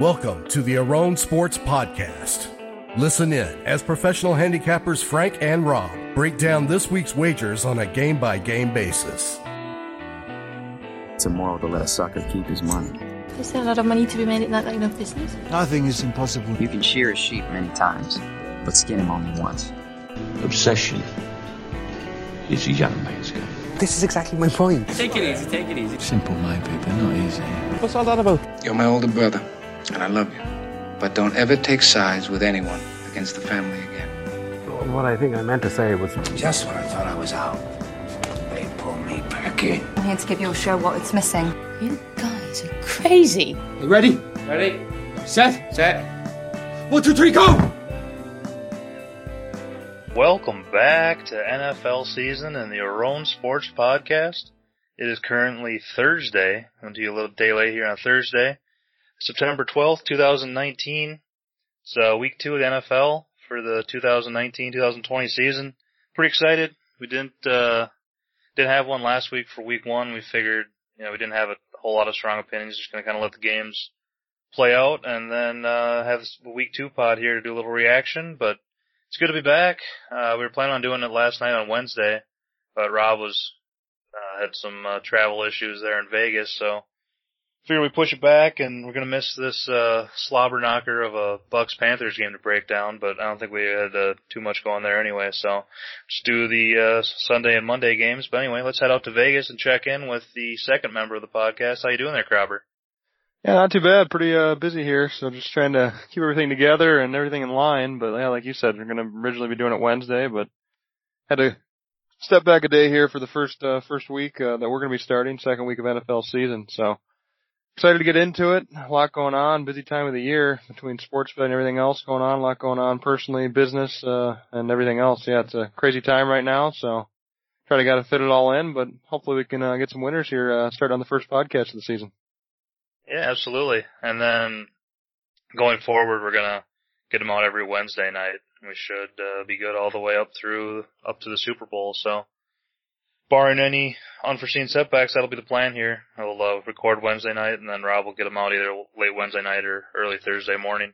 Welcome to the Arone Sports Podcast. Listen in as professional handicappers Frank and Rob break down this week's wagers on a game by game basis. It's immoral to let a sucker keep his money. Is there a lot of money to be made in that line of business? Nothing is impossible. You can shear a sheep many times, but skin him only once. Obsession is a young man's game. This is exactly my point. Take it easy, take it easy. Simple maybe, but not easy. What's all that about? You're my older brother, and I love you. But don't ever take sides with anyone against the family again. What I think I meant to say was Just when I thought I was out, they pulled me back in. I'm here to give your show what it's missing. You guys are crazy. You ready? Ready? Set? Set. One, two, three, go! Welcome back to NFL season and the Arone Sports Podcast. It is currently Thursday. I'm to you a little day late here on Thursday, September 12th, 2019. It's uh, week two of the NFL for the 2019-2020 season. Pretty excited. We didn't uh, didn't have one last week for week one. We figured you know we didn't have a whole lot of strong opinions. Just going to kind of let the games play out and then uh, have a week two pod here to do a little reaction. But it's good to be back. Uh, we were planning on doing it last night on Wednesday, but Rob was uh, had some uh, travel issues there in Vegas, so figured we push it back, and we're gonna miss this uh, slobber knocker of a Bucs Panthers game to break down. But I don't think we had uh, too much going there anyway, so just do the uh, Sunday and Monday games. But anyway, let's head out to Vegas and check in with the second member of the podcast. How you doing there, Crowber? Yeah, not too bad. Pretty uh busy here, so just trying to keep everything together and everything in line. But yeah, like you said, we're gonna originally be doing it Wednesday, but had to step back a day here for the first uh first week uh, that we're gonna be starting, second week of NFL season. So excited to get into it. A lot going on, busy time of the year between sports bet and everything else going on. A lot going on personally, business, uh and everything else. Yeah, it's a crazy time right now, so try to gotta fit it all in, but hopefully we can uh, get some winners here. Uh, start on the first podcast of the season. Yeah, absolutely. And then going forward, we're gonna get them out every Wednesday night. We should uh, be good all the way up through up to the Super Bowl. So, barring any unforeseen setbacks, that'll be the plan here. We'll uh, record Wednesday night, and then Rob will get them out either late Wednesday night or early Thursday morning.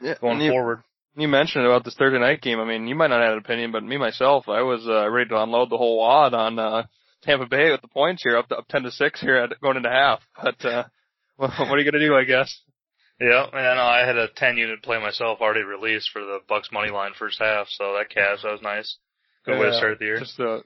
Yeah, Going you, forward. You mentioned about this Thursday night game. I mean, you might not have an opinion, but me myself, I was uh, ready to unload the whole wad on uh, Tampa Bay with the points here, up to up ten to six here, at, going into half. But uh, what are you gonna do? I guess. Yeah, and I I had a 10 unit play myself already released for the Bucs money line first half, so that cash that was nice. Good way to start the year. Just uh,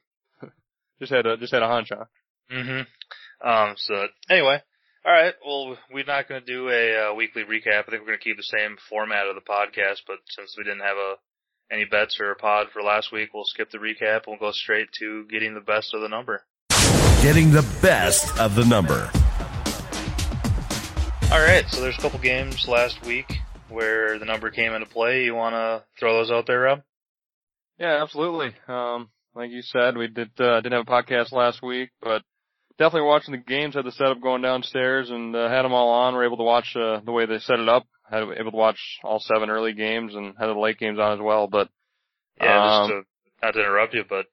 just had a just had a hunch on. Mm-hmm. Um, so anyway, all right. Well, we're not going to do a uh, weekly recap. I think we're going to keep the same format of the podcast, but since we didn't have a any bets or a pod for last week, we'll skip the recap and we'll go straight to getting the best of the number. getting the best of the number. All right. So there's a couple games last week where the number came into play. You want to throw those out there, Rob? Yeah, absolutely. Um, like you said, we did uh, didn't have a podcast last week, but definitely watching the games. Had the setup going downstairs and uh, had them all on. We're able to watch uh, the way they set it up. Had able to watch all seven early games and had the late games on as well. But Yeah, Um, just to, not to interrupt you, but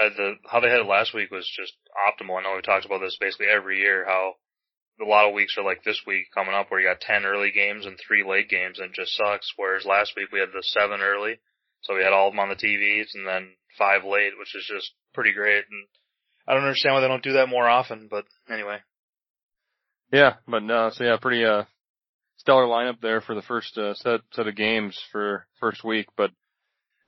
uh, the how they had it last week was just optimal. I know we talked about this basically every year. How a lot of weeks are like this week coming up, where you got ten early games and three late games, and it just sucks. Whereas last week we had the seven early, so we had all of them on the TVs, and then five late, which is just pretty great. And I don't understand why they don't do that more often, but anyway. Yeah, but uh, so yeah, pretty uh stellar lineup there for the first uh, set set of games for first week. But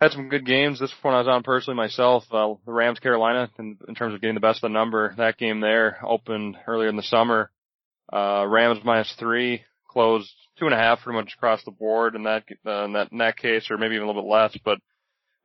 had some good games. This one I was on personally myself. Uh, the Rams Carolina in, in terms of getting the best of the number. That game there opened earlier in the summer. Uh, Rams minus three closed two and a half pretty much across the board in that uh, in that in that case, or maybe even a little bit less, but.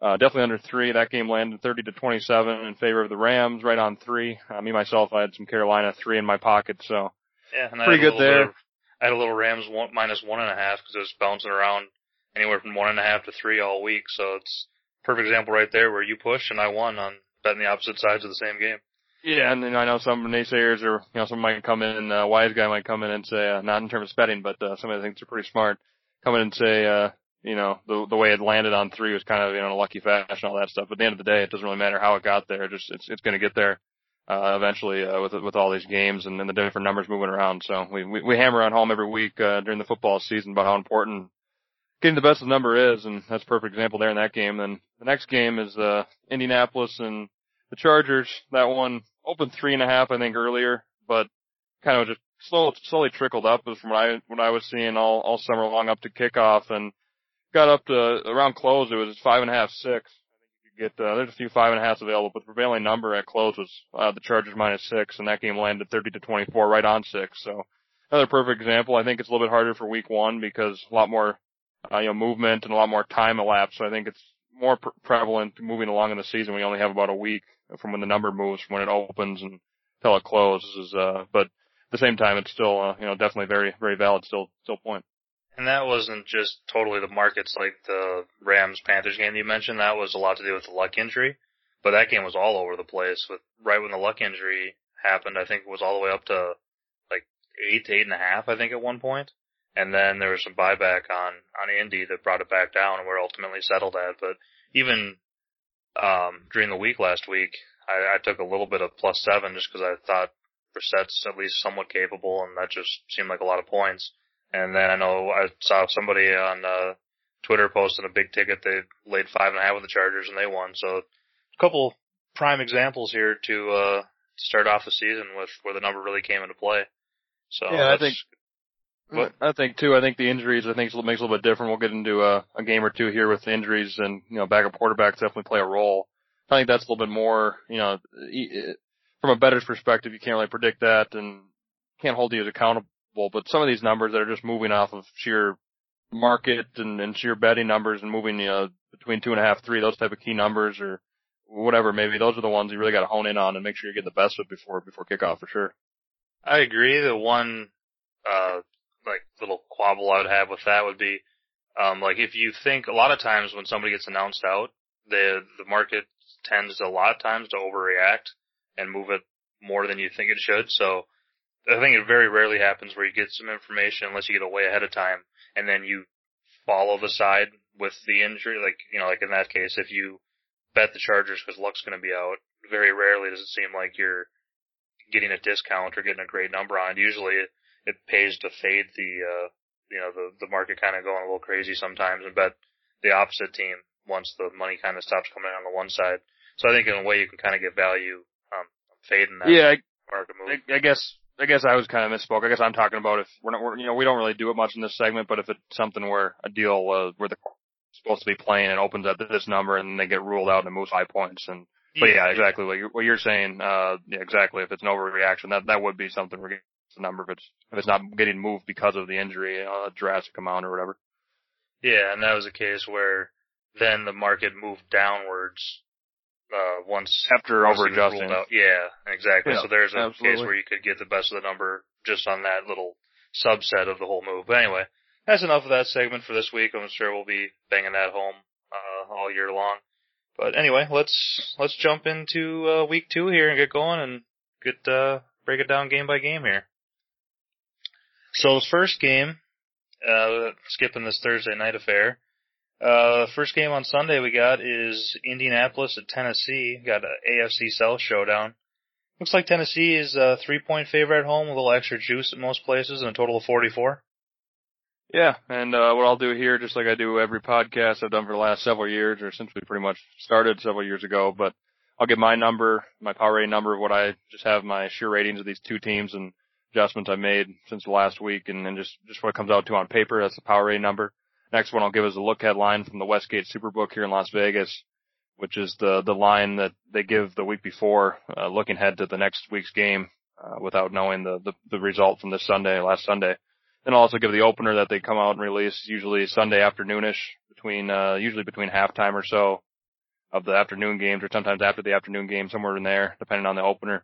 Uh, definitely under three. That game landed 30 to 27 in favor of the Rams, right on three. Uh, me myself, I had some Carolina three in my pocket, so Yeah, Pretty good there. of- I had a little Rams one, minus one and a half because it was bouncing around anywhere from one and a half to three all week. So it's a perfect example right there where you push and I won on betting the opposite sides of the same game. Yeah, and I know some naysayers or you know some might come in, uh, wise guy might come in and say, uh, not in terms of betting, but uh, somebody thinks they're pretty smart, come in and say, uh, you know, the the way it landed on three was kind of you know in a lucky fashion, all that stuff. But at the end of the day, it doesn't really matter how it got there. Just it's it's going to get there. uh, eventually uh, with with all these games and, and the different numbers moving around. So we we, we hammer on home every week uh, during the football season about how important getting the best of the number is, and that's a perfect example there in that game. Then the next game is uh, Indianapolis and the Chargers. That one opened three and a half, I think, earlier, but kind of just slow, slowly trickled up from what I what I was seeing all all summer long up to kickoff, and got up to around close. It was five and a half, six. You get uh, there's a few five and a halfs available, but the prevailing number at close was uh, the Chargers minus six, and that game landed 30 to 24, right on six. So another perfect example. I think it's a little bit harder for week one because a lot more uh, you know movement and a lot more time elapsed. So I think it's more pre- prevalent moving along in the season. We only have about a week from when the number moves from when it opens and until it closes. Uh, but at the same time, it's still, uh, you know, definitely very, very valid still, still point. And that wasn't just totally the markets like the Rams Panthers game you mentioned. That was a lot to do with the Luck injury. But that game was all over the place with right when the Luck injury happened, I think it was all the way up to like eight to eight and a half, I think at one point. And then there was some buyback on, on Indy that brought it back down and we're ultimately settled at. But even, um, during the week last week, I, I took a little bit of plus seven just because I thought Brissett's at least somewhat capable, and that just seemed like a lot of points. And then I know I saw somebody on uh, Twitter posting a big ticket. They laid five and a half with the Chargers, and they won. So a couple prime examples here to uh, start off the season with where the number really came into play. So yeah, I think. But I think too. I think the injuries. I think it makes it a little bit different. We'll get into a, a game or two here with injuries, and you know, backup quarterbacks definitely play a role. I think that's a little bit more, you know, from a better's perspective, you can't really predict that and can't hold you accountable. But some of these numbers that are just moving off of sheer market and, and sheer betting numbers and moving, you know, between two and a half, three, those type of key numbers or whatever, maybe those are the ones you really got to hone in on and make sure you get the best of before, before kickoff for sure. I agree. The one, uh, like little quabble I would have with that would be, um, like if you think a lot of times when somebody gets announced out, the, the market tends a lot of times to overreact and move it more than you think it should. So I think it very rarely happens where you get some information unless you get away ahead of time and then you follow the side with the injury. Like, you know, like in that case, if you bet the Chargers because Luck's going to be out, very rarely does it seem like you're getting a discount or getting a great number on it. Usually it, it pays to fade the, uh, you know, the, the market kind of going a little crazy sometimes and bet the opposite team once the money kind of stops coming on the one side. So I think in a way you can kind of get value um, fading that yeah, market move. I, I guess I guess I was kind of misspoke. I guess I'm talking about if we're not, we're, you know, we don't really do it much in this segment, but if it's something where a deal uh, where the supposed to be playing and opens at this number and they get ruled out and it moves five points and. But yeah, exactly what you're, what you're saying. Uh, yeah, exactly. If it's an overreaction, that that would be something we're getting the number. If it's if it's not getting moved because of the injury, uh, drastic amount or whatever. Yeah, and that was a case where then the market moved downwards uh, once after over adjusting. Yeah, exactly. Yeah, so there's a absolutely. case where you could get the best of the number just on that little subset of the whole move. But anyway, that's enough of that segment for this week. I'm sure we'll be banging that home uh, all year long. But anyway, let's let's jump into uh, week two here and get going and get uh, break it down game by game here. So the first game, uh, skipping this Thursday night affair, uh, first game on Sunday we got is Indianapolis at Tennessee. Got an AFC South showdown. Looks like Tennessee is a three point favorite at home, a little extra juice at most places, and a total of 44. Yeah, and uh, what I'll do here, just like I do every podcast I've done for the last several years, or since we pretty much started several years ago, but I'll give my number, my power rating number of what I just have my sheer ratings of these two teams and adjustments I made since last week, and then just just what it comes out to on paper. That's the power rating number. Next one I'll give is a look ahead line from the Westgate Superbook here in Las Vegas, which is the the line that they give the week before, uh, looking ahead to the next week's game uh, without knowing the, the the result from this Sunday, last Sunday. Then I'll also give the opener that they come out and release usually Sunday afternoonish between uh, usually between halftime or so of the afternoon games, or sometimes after the afternoon game, somewhere in there, depending on the opener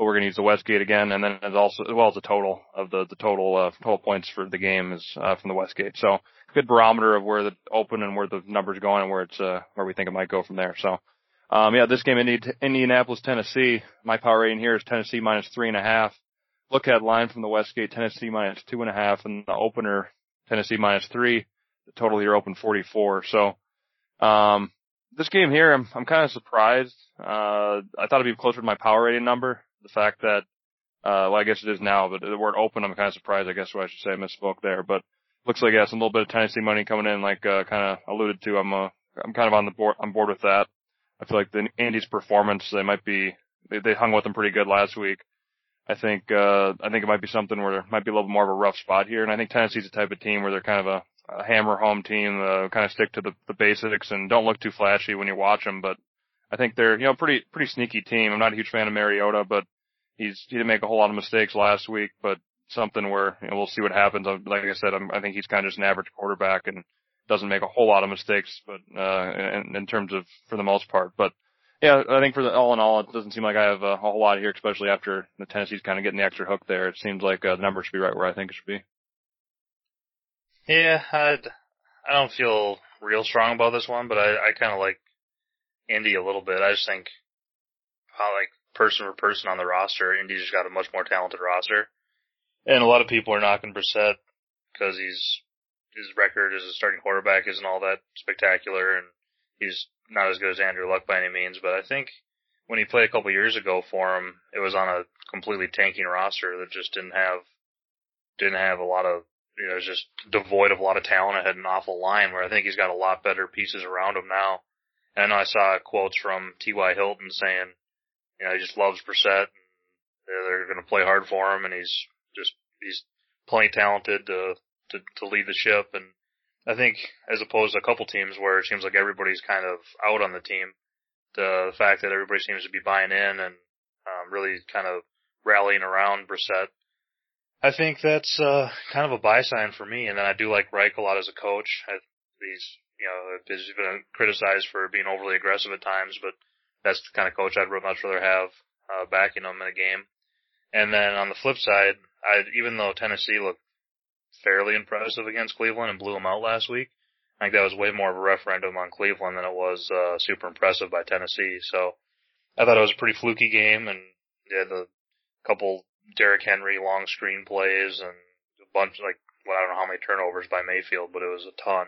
but we're going to use the Westgate again, and then as also as well as the total of the the total uh, total points for the game is uh, from the Westgate. So good barometer of where the open and where the numbers going and where it's uh, where we think it might go from there. So um, yeah, this game in Indianapolis, Tennessee. My power rating here is Tennessee minus three and a half. Look at line from the Westgate, Tennessee minus two and a half, and the opener Tennessee minus three. The total here open 44. So um, this game here, I'm I'm kind of surprised. Uh, I thought it'd be closer to my power rating number. The fact that, uh, well, I guess it is now, but the word open, I'm kind of surprised. I guess what I should say, I misspoke there. But looks like yeah, some little bit of Tennessee money coming in, like uh, kind of alluded to. I'm uh, I'm kind of on the board on board with that. I feel like the Indy's performance, they might be they, they hung with them pretty good last week. I think uh I think it might be something where there might be a little more of a rough spot here, and I think Tennessee's the type of team where they're kind of a, a hammer home team, uh, kind of stick to the, the basics and don't look too flashy when you watch them. But I think they're you know pretty pretty sneaky team. I'm not a huge fan of Mariota, but he's he didn't make a whole lot of mistakes last week, but something where you know, we'll see what happens. Like I said, I'm, I think he's kind of just an average quarterback and doesn't make a whole lot of mistakes, but uh in, in terms of for the most part, but yeah, I think for the all in all, it doesn't seem like I have a whole lot here, especially after the Tennessee's kind of getting the extra hook there. It seems like uh, the number should be right where I think it should be. Yeah, I'd, I don't feel real strong about this one, but I, I kind of like Indy a little bit. I just think how like person for person on the roster, Indy's just got a much more talented roster, and a lot of people are knocking Brissett because he's his record as a starting quarterback isn't all that spectacular, and he's not as good as Andrew Luck by any means. But I think when he played a couple years ago for him, it was on a completely tanking roster that just didn't have didn't have a lot of you know, just devoid of a lot of talent. It had an awful line where I think he's got a lot better pieces around him now. And I saw quotes from T.Y. Hilton saying, you know, he just loves Brissett. They're, going to play hard for him, and he's just he's plenty talented to to to lead the ship. And I think as opposed to a couple teams where it seems like everybody's kind of out on the team, the fact that everybody seems to be buying in and um, really kind of rallying around Brissett, I think that's uh, kind of a buy sign for me. And then I do like Reich a lot as a coach. I, he's you know he's been criticized for being overly aggressive at times, but that's the kind of coach I'd much rather have uh, backing him in a game. And then on the flip side, I even though Tennessee looked fairly impressive against Cleveland and blew them out last week. I think that was way more of a referendum on Cleveland than it was uh, super impressive by Tennessee. So I thought it was a pretty fluky game, and they had a couple Derrick Henry long screen plays and a bunch like well, I don't know how many turnovers by Mayfield, but it was a ton.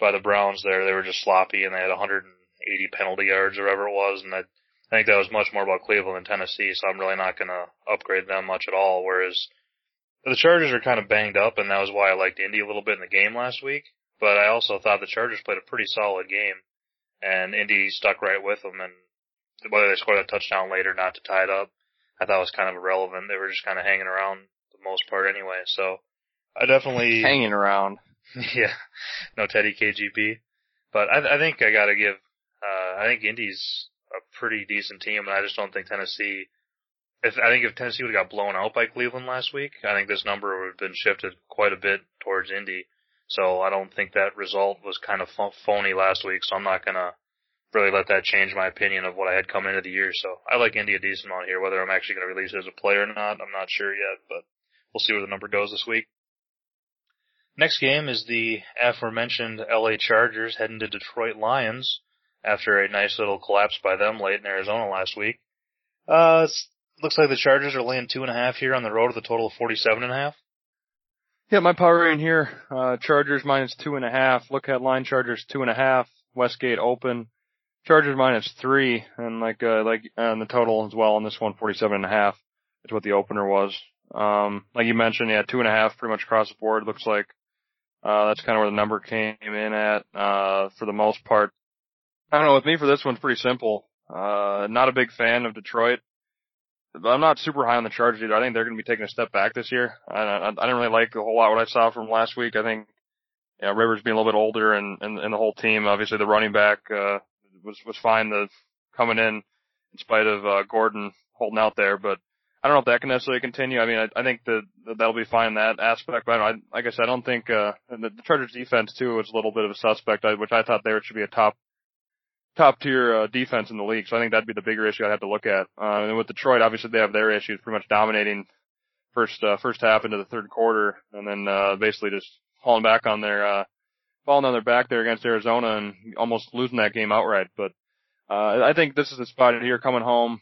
By the Browns there, they were just sloppy and they had 180 penalty yards or whatever it was, and I, I think that was much more about Cleveland than Tennessee. So I'm really not going to upgrade them much at all. Whereas the Chargers are kind of banged up, and that was why I liked Indy a little bit in the game last week. But I also thought the Chargers played a pretty solid game, and Indy stuck right with them. And whether they scored a touchdown later, not to tie it up, I thought was kind of irrelevant. They were just kind of hanging around the most part anyway. So I definitely hanging around. yeah, no Teddy KGB, but I, I think I got to give. Uh, I think Indy's a pretty decent team, and I just don't think Tennessee if I think if Tennessee would have got blown out by Cleveland last week, I think this number would have been shifted quite a bit towards Indy. So I don't think that result was kind of phony last week. So I'm not gonna really let that change my opinion of what I had coming into the year. So I like Indy a decent amount here. Whether I'm actually to release it as a player or not, I'm not sure yet, but we'll see where the number goes this week. Next game is the aforementioned LA Chargers heading to Detroit Lions after a nice little collapse by them late in Arizona last week. Uh, looks like the Chargers are laying two and a half here on the road with a total of forty-seven and a half. Yeah, my power rating here, uh, Chargers minus two and a half. Look at line Chargers two and a half. Westgate open. Chargers minus three, and like, uh, like, and the total as well on this one, forty-seven and a half. Is what the opener was. Um, like you mentioned, yeah, two and a half pretty much across the board. Looks like, uh, that's kind of where the number came in at, uh, for the most part. I don't know, with me for this one, pretty simple. Uh, not a big fan of Detroit. But I'm not super high on the Chargers either. I think they're going to be taking a step back this year. I, I, I didn't really like a whole lot what I saw from last week. I think, you know, Rivers being a little bit older and, and, and the whole team, obviously the running back, uh, was, was fine the coming in in spite of, uh, Gordon holding out there, but I don't know if that can necessarily continue. I mean, I, I think that that'll be fine in that aspect, but I, like I said, I don't think, uh, the, the Chargers defense too was a little bit of a suspect, which I thought there should be a top top tier uh, defense in the league. So I think that'd be the bigger issue I'd have to look at. Uh, and with Detroit, obviously they have their issues, pretty much dominating first uh, first half into the third quarter, and then uh, basically just falling back on their uh, falling on their back there against Arizona and almost losing that game outright. But uh, I think this is the spot here coming home.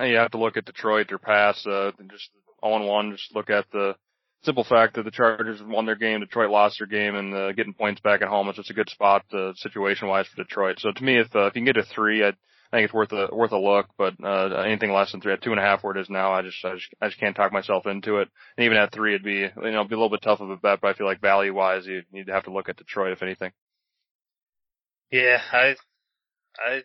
And you have to look at Detroit, their pass, uh, just all in one. Just look at the simple fact that the Chargers won their game, Detroit lost their game, and uh, getting points back at home is just a good spot uh, situation wise for Detroit. So to me, if uh, if you can get a three, I'd, I think it's worth a worth a look. But uh, anything less than three, at two and a half where it is now, I just I just I just can't talk myself into it. And even at three, it'd be you know be a little bit tough of a bet. But I feel like value wise, you need to have to look at Detroit if anything. Yeah, I I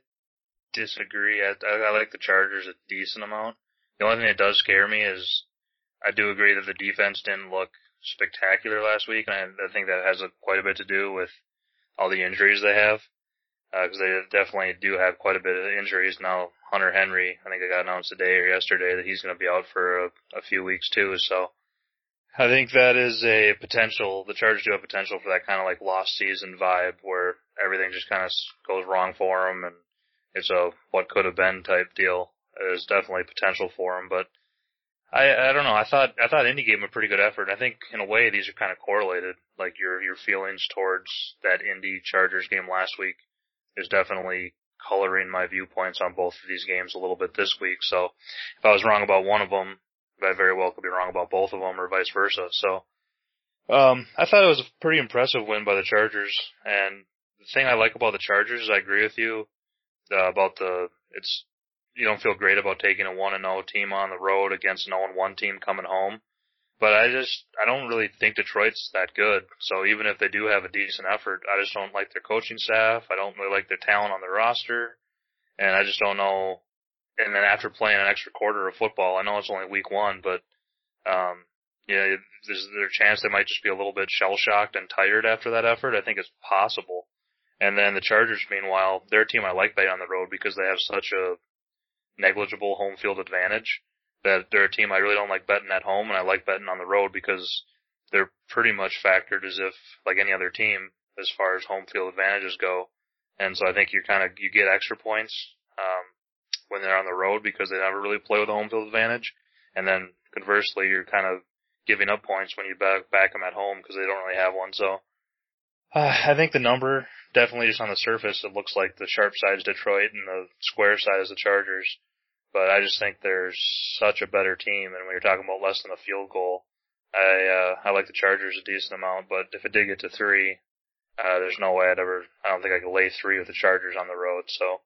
disagree. I, I, like the Chargers a decent amount. The only thing that does scare me is I do agree that the defense didn't look spectacular last week, and I, I think that has a, quite a bit to do with all the injuries they have. Because uh, they definitely do have quite a bit of injuries now. Hunter Henry, I think it got announced today or yesterday that he's going to be out for a, a few weeks too. So I think that is a potential. The Chargers do have potential for that kind of like lost season vibe where everything just kind of goes wrong for them, and it's a what could have been type deal. There's definitely potential for them, but I I don't know. I thought I thought Indy gave him a pretty good effort. I think in a way these are kind of correlated. Like your your feelings towards that Indy Chargers game last week is definitely coloring my viewpoints on both of these games a little bit this week. So if I was wrong about one of them, I very well could be wrong about both of them or vice versa. So um, I thought it was a pretty impressive win by the Chargers. And the thing I like about the Chargers is I agree with you uh, about the it's you don't feel great about taking a one and zero team on the road against an zero and one team coming home. But I just I don't really think Detroit's that good. So even if they do have a decent effort, I just don't like their coaching staff. I don't really like their talent on the roster, and I just don't know. And then after playing an extra quarter of football, I know it's only week one, but um, yeah, there's there's a chance they might just be a little bit shell shocked and tired after that effort. I think it's possible. And then the Chargers, meanwhile, they're a team I like betting on the road because they have such a negligible home field advantage that they're a team I really don't like betting at home and I like betting on the road because they're pretty much factored as if like any other team as far as home field advantages go. And so I think you're kind of, you get extra points, um, when they're on the road because they never really play with a home field advantage. And then conversely, you're kind of giving up points when you back, back them at home because they don't really have one. So, uh, I think the number definitely just on the surface, it looks like the sharp side is Detroit and the square side is the Chargers. But I just think there's such a better team, and when you're talking about less than a field goal, I uh, I like the Chargers a decent amount. But if it did get to three, uh, there's no way I'd ever. I don't think I could lay three with the Chargers on the road. So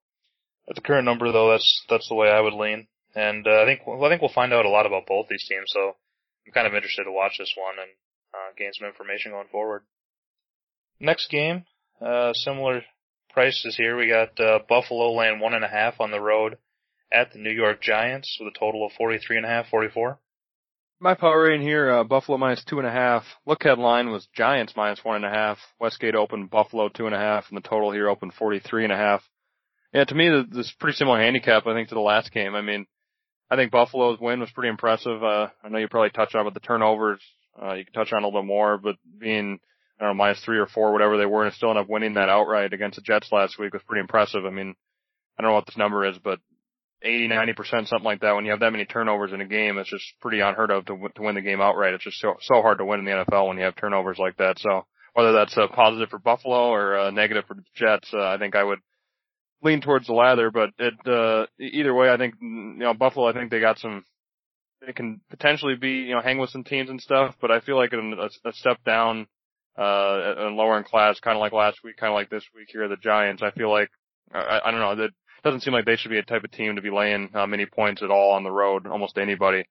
at the current number, though, that's that's the way I would lean. And uh, I think well, I think we'll find out a lot about both these teams. So I'm kind of interested to watch this one and uh, gain some information going forward. Next game, uh, similar prices here. We got uh, Buffalo laying one and a half on the road at the New York Giants with a total of forty-three and a half, forty-four. My power rating here, uh, Buffalo minus two and a half. Look head line was Giants minus one and a half. Westgate opened Buffalo two and a half, and the total here opened forty-three and a half. Yeah, to me, this is pretty similar handicap, I think, to the last game. I mean, I think Buffalo's win was pretty impressive. Uh, I know you probably touched on with the turnovers. Uh, you can touch on a little more, but being I don't know, minus three or four, whatever they were, and still end up winning that outright against the Jets last week was pretty impressive. I mean, I don't know what this number is, but 80, 90%, something like that. When you have that many turnovers in a game, it's just pretty unheard of to, to win the game outright. It's just so, so hard to win in the NFL when you have turnovers like that. So whether that's a positive for Buffalo or a negative for the Jets, uh, I think I would lean towards the latter, but it, uh, either way, I think, you know, Buffalo, I think they got some, they can potentially be, you know, hang with some teams and stuff, but I feel like a, a step down uh, and lower in class, kind of like last week, kind of like this week here, the Giants. I feel like, I, I don't know, that doesn't seem like they should be a type of team to be laying uh, many points at all on the road, almost anybody.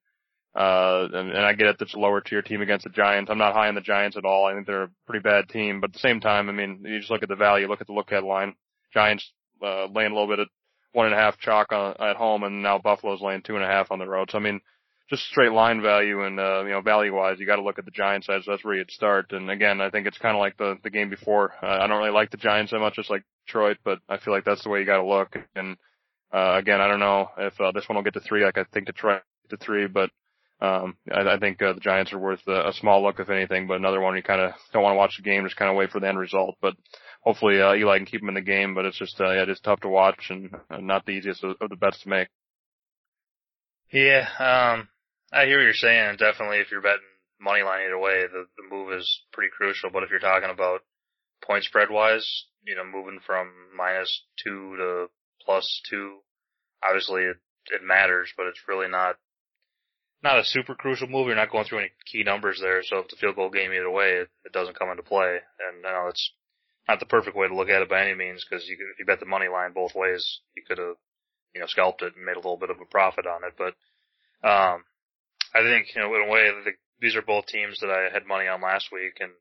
Uh, and, and I get it, it's a lower tier team against the Giants. I'm not high on the Giants at all. I think they're a pretty bad team, but at the same time, I mean, you just look at the value, look at the look headline. Giants, uh, laying a little bit of one and a half chalk on, at home, and now Buffalo's laying two and a half on the road. So I mean, just straight line value and uh, you know value wise, you got to look at the Giants side. So that's where you'd start. And again, I think it's kind of like the the game before. Uh, I don't really like the Giants so much, just like Detroit, but I feel like that's the way you got to look. And uh, again, I don't know if uh, this one will get to three. Like I think Detroit to three, but um, I, I think uh, the Giants are worth a, a small look if anything. But another one you kind of don't want to watch the game, just kind of wait for the end result. But hopefully uh, Eli can keep him in the game. But it's just uh, yeah, it's tough to watch and uh, not the easiest of, of the bets to make. Yeah, um, I hear what you're saying. Definitely, if you're betting money line either way, the the move is pretty crucial. But if you're talking about point spread wise, you know, moving from minus two to plus two, obviously it it matters, but it's really not. not a super crucial move. You're not going through any key numbers there, so if a field goal game either way, it, it doesn't come into play. And I know it's not the perfect way to look at it by any means because you, if you bet the money line both ways, you could have, you know, scalped it and made a little bit of a profit on it. But, um, I think, you know, in a way, the, these are both teams that I had money on last week and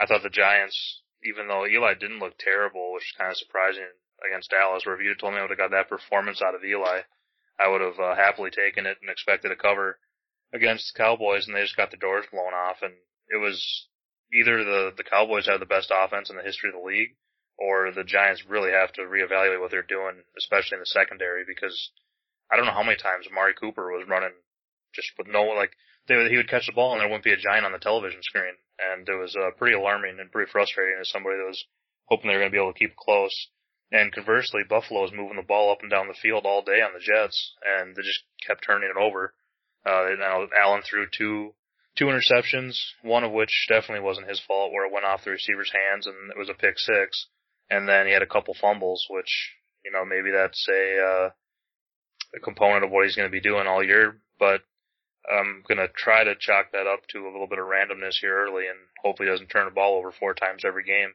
I thought the Giants, even though Eli didn't look terrible, which is kind of surprising against Dallas, where if you told me I would have got that performance out of Eli, I would have uh, happily taken it and expected a cover against the Cowboys and they just got the doors blown off and it was either the, the Cowboys have the best offense in the history of the league or the Giants really have to reevaluate what they're doing, especially in the secondary because I don't know how many times Amari Cooper was running just with no, like, they, he would catch the ball and there wouldn't be a giant on the television screen. And it was uh, pretty alarming and pretty frustrating as somebody that was hoping they were going to be able to keep close. And conversely, Buffalo was moving the ball up and down the field all day on the Jets, and they just kept turning it over. Uh, now Allen threw two two interceptions, one of which definitely wasn't his fault, where it went off the receiver's hands and it was a pick six. And then he had a couple fumbles, which you know maybe that's a uh, a component of what he's going to be doing all year. But I'm going to try to chalk that up to a little bit of randomness here early, and hopefully doesn't turn the ball over four times every game.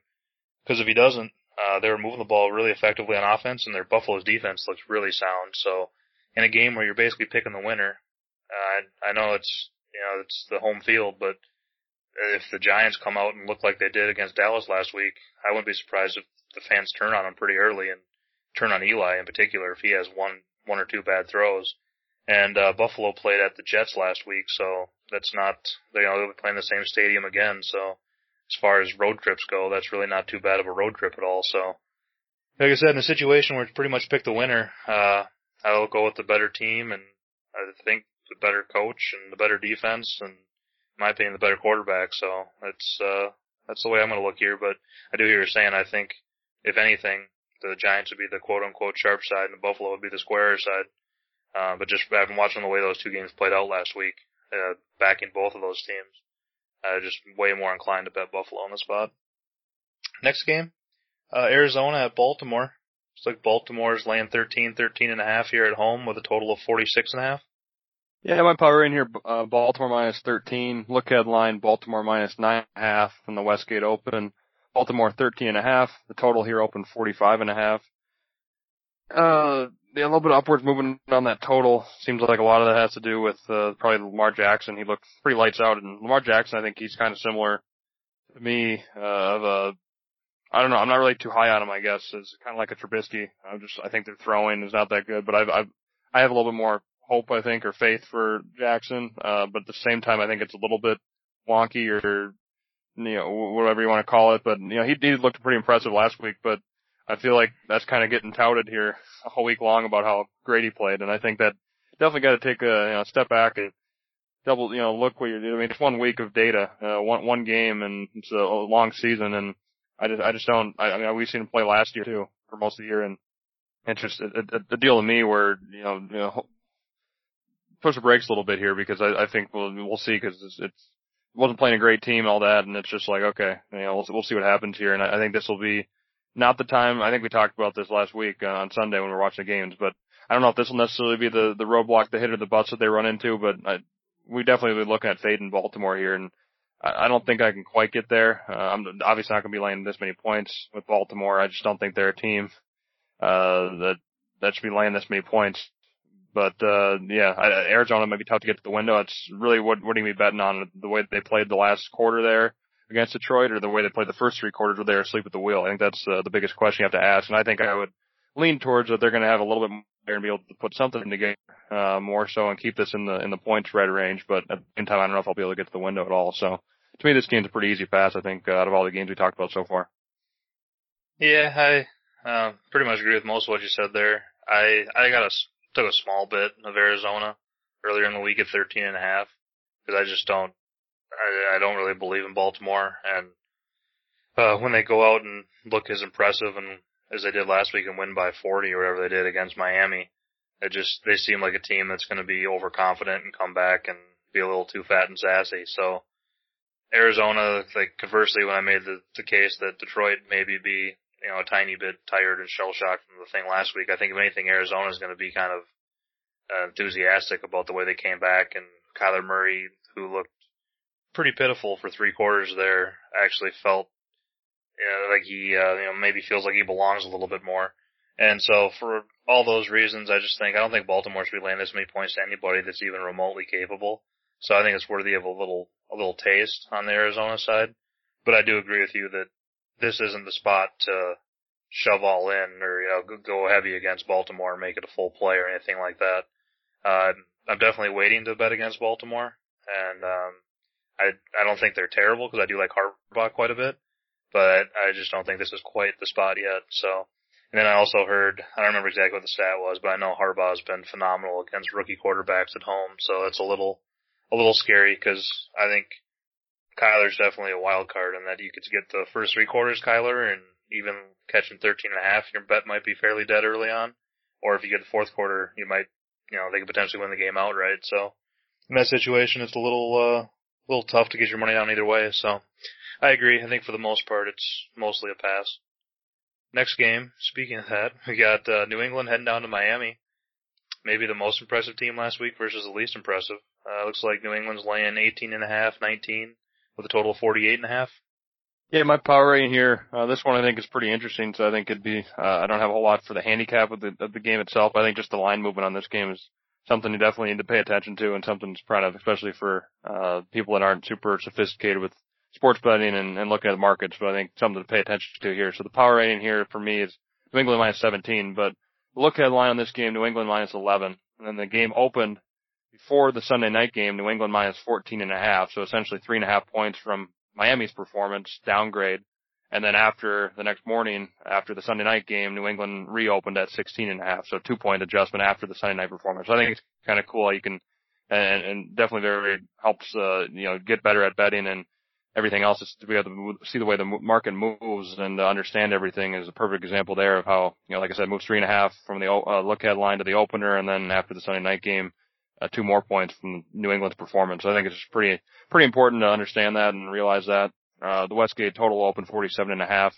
Because if he doesn't, uh, they were moving the ball really effectively on offense, and their Buffalo's defense looks really sound. So, in a game where you're basically picking the winner, uh, I, I know it's you know it's the home field, but if the Giants come out and look like they did against Dallas last week, I wouldn't be surprised if the fans turn on him pretty early and turn on Eli in particular if he has one one or two bad throws. And uh, Buffalo played at the Jets last week, so that's not you know they'll be playing the same stadium again. So as far as road trips go, that's really not too bad of a road trip at all. So, like I said, in a situation where it's pretty much pick the winner, uh, I'll go with the better team, and I think the better coach and the better defense, and in my opinion, the better quarterback. So that's uh, that's the way I'm going to look here. But I do hear you saying I think if anything, the Giants would be the quote unquote sharp side, and the Buffalo would be the square side. Uh, but just having watching the way those two games played out last week, uh, backing both of those teams, uh, just way more inclined to bet Buffalo on the spot. Next game, uh, Arizona at Baltimore. Looks like Baltimore's laying 13, 13 and a half here at home with a total of 46 and a half. Yeah, my power in here, uh, Baltimore minus 13. Look headline, Baltimore minus 9.5 from the Westgate Open. Baltimore 13 and a half. The total here open 45 and a half. Uh, yeah, a little bit upwards movement on that total. Seems like a lot of that has to do with, uh, probably Lamar Jackson. He looked pretty lights out and Lamar Jackson, I think he's kind of similar to me, uh, of a, I don't know, I'm not really too high on him, I guess. It's kind of like a Trubisky. I'm just, I think their throwing is not that good, but I've, I've, I have a little bit more hope, I think, or faith for Jackson. Uh, but at the same time, I think it's a little bit wonky or, you know, whatever you want to call it. But, you know, he, he looked pretty impressive last week, but I feel like that's kind of getting touted here all week long about how great he played. And I think that definitely got to take a, you know, step back and double, you know, look what you're doing. I mean, it's one week of data, uh, one, one game and it's a long season. And I just, I just don't, I, I mean, we've seen him play last year too for most of the year. And it's just a, a, a deal to me where, you know, you know, push the brakes a little bit here because I, I think we'll we'll see because it's, it's wasn't playing a great team all that, and it's just like okay, you know, we'll we'll see what happens here, and I, I think this will be not the time. I think we talked about this last week uh, on Sunday when we were watching the games, but I don't know if this will necessarily be the the roadblock, the hit or the butts that they run into, but I, we definitely be looking at fade in Baltimore here, and I, I don't think I can quite get there. Uh, I'm obviously not going to be laying this many points with Baltimore. I just don't think they're a team uh, that that should be laying this many points. But uh yeah, I, Arizona might be tough to get to the window. It's really what what are you be betting on the way that they played the last quarter there against Detroit, or the way they played the first three quarters where they were asleep at the wheel. I think that's uh, the biggest question you have to ask, and I think I would lean towards that they're going to have a little bit more and be able to put something together uh, more so and keep this in the in the point spread range. But at the same time, I don't know if I'll be able to get to the window at all. So to me, this game's a pretty easy pass. I think uh, out of all the games we talked about so far. Yeah, I uh, pretty much agree with most of what you said there. I I got a took a small bit of Arizona earlier in the week at 13 and a half because I just don't, I, I don't really believe in Baltimore. And, uh, when they go out and look as impressive and as they did last week and win by 40 or whatever they did against Miami, it just, they seem like a team that's going to be overconfident and come back and be a little too fat and sassy. So Arizona, like conversely, when I made the, the case that Detroit maybe be you know, a tiny bit tired and shell shocked from the thing last week. I think if anything, Arizona is going to be kind of uh, enthusiastic about the way they came back and Kyler Murray, who looked pretty pitiful for three quarters there, actually felt you know, like he uh, you know maybe feels like he belongs a little bit more. And so for all those reasons, I just think I don't think Baltimore should be laying this many points to anybody that's even remotely capable. So I think it's worthy of a little a little taste on the Arizona side. But I do agree with you that this isn't the spot to shove all in or you know go heavy against Baltimore and make it a full play or anything like that. Uh, I'm definitely waiting to bet against Baltimore, and um, I I don't think they're terrible because I do like Harbaugh quite a bit, but I just don't think this is quite the spot yet. So, and then I also heard I don't remember exactly what the stat was, but I know Harbaugh has been phenomenal against rookie quarterbacks at home, so it's a little a little scary because I think Kyler's definitely a wild card, and that you could get the first three quarters Kyler and even catching 13 and a half, your bet might be fairly dead early on. Or if you get the fourth quarter, you might, you know, they could potentially win the game outright. So in that situation, it's a little, uh, a little tough to get your money down either way. So I agree. I think for the most part, it's mostly a pass. Next game, speaking of that, we got uh, New England heading down to Miami. Maybe the most impressive team last week versus the least impressive. Uh, looks like New England's laying 18 and a half, 19 with a total of 48 and a half. Yeah, my power rating here, uh, this one I think is pretty interesting. So I think it'd be, uh, I don't have a whole lot for the handicap of the, of the game itself. I think just the line movement on this game is something you definitely need to pay attention to and something to proud of, especially for, uh, people that aren't super sophisticated with sports betting and, and looking at the markets. But I think something to pay attention to here. So the power rating here for me is New England minus 17, but look at the line on this game, New England minus 11. And then the game opened before the Sunday night game, New England minus 14 and a half. So essentially three and a half points from Miami's performance downgrade. And then after the next morning, after the Sunday night game, New England reopened at 16 and a half. So two point adjustment after the Sunday night performance. So I think it's kind of cool. You can, and, and definitely very helps, uh, you know, get better at betting and everything else is to be able to see the way the market moves and to understand everything is a perfect example there of how, you know, like I said, moves three and a half from the uh, look ahead line to the opener. And then after the Sunday night game, uh, two more points from New England's performance. I think it's pretty pretty important to understand that and realize that. Uh, the Westgate total open 47 and a half.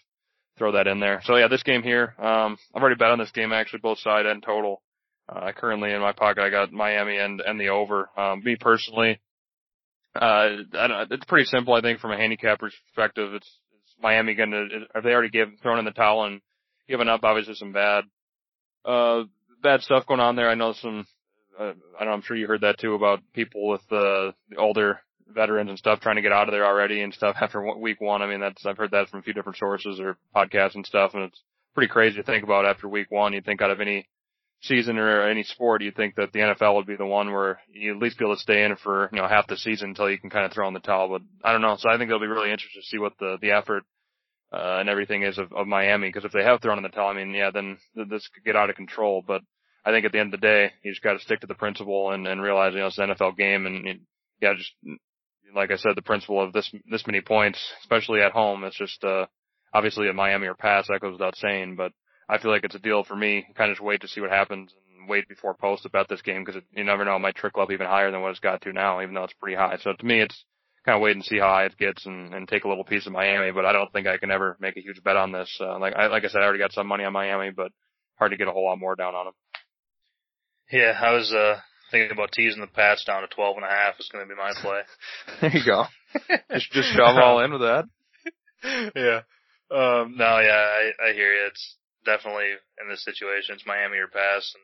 Throw that in there. So yeah, this game here, um, I've already bet on this game actually, both side and total. Uh, currently in my pocket, I got Miami and, and the over. Um, me personally, uh, I don't, it's pretty simple, I think, from a handicap perspective. It's, it's Miami gonna, have they already given, thrown in the towel and given up obviously some bad, uh, bad stuff going on there. I know some, uh, I know I'm sure you heard that too about people with uh, the older veterans and stuff trying to get out of there already and stuff after week one. I mean, that's I've heard that from a few different sources or podcasts and stuff, and it's pretty crazy to think about after week one. You'd think out of any season or any sport, you'd think that the NFL would be the one where you at least be able to stay in for you know half the season until you can kind of throw in the towel. But I don't know. So I think it'll be really interesting to see what the the effort uh, and everything is of, of Miami because if they have thrown in the towel, I mean, yeah, then this could get out of control. But I think at the end of the day, you just got to stick to the principle and, and realize, you know, it's an NFL game and, and yeah, just like I said, the principle of this, this many points, especially at home, it's just, uh, obviously a Miami or pass, that goes without saying, but I feel like it's a deal for me. Kind of just wait to see what happens and wait before post about this game because you never know, it might trickle up even higher than what it's got to now, even though it's pretty high. So to me, it's kind of wait and see how high it gets and, and take a little piece of Miami, but I don't think I can ever make a huge bet on this. Uh, like I, like I said, I already got some money on Miami, but hard to get a whole lot more down on them. Yeah, I was uh thinking about teasing the Pats down to twelve and a half is going to be my play. there you go. just just shove all in with that. yeah. Um, no, yeah, I, I hear you. It's definitely in this situation, it's Miami or pass. And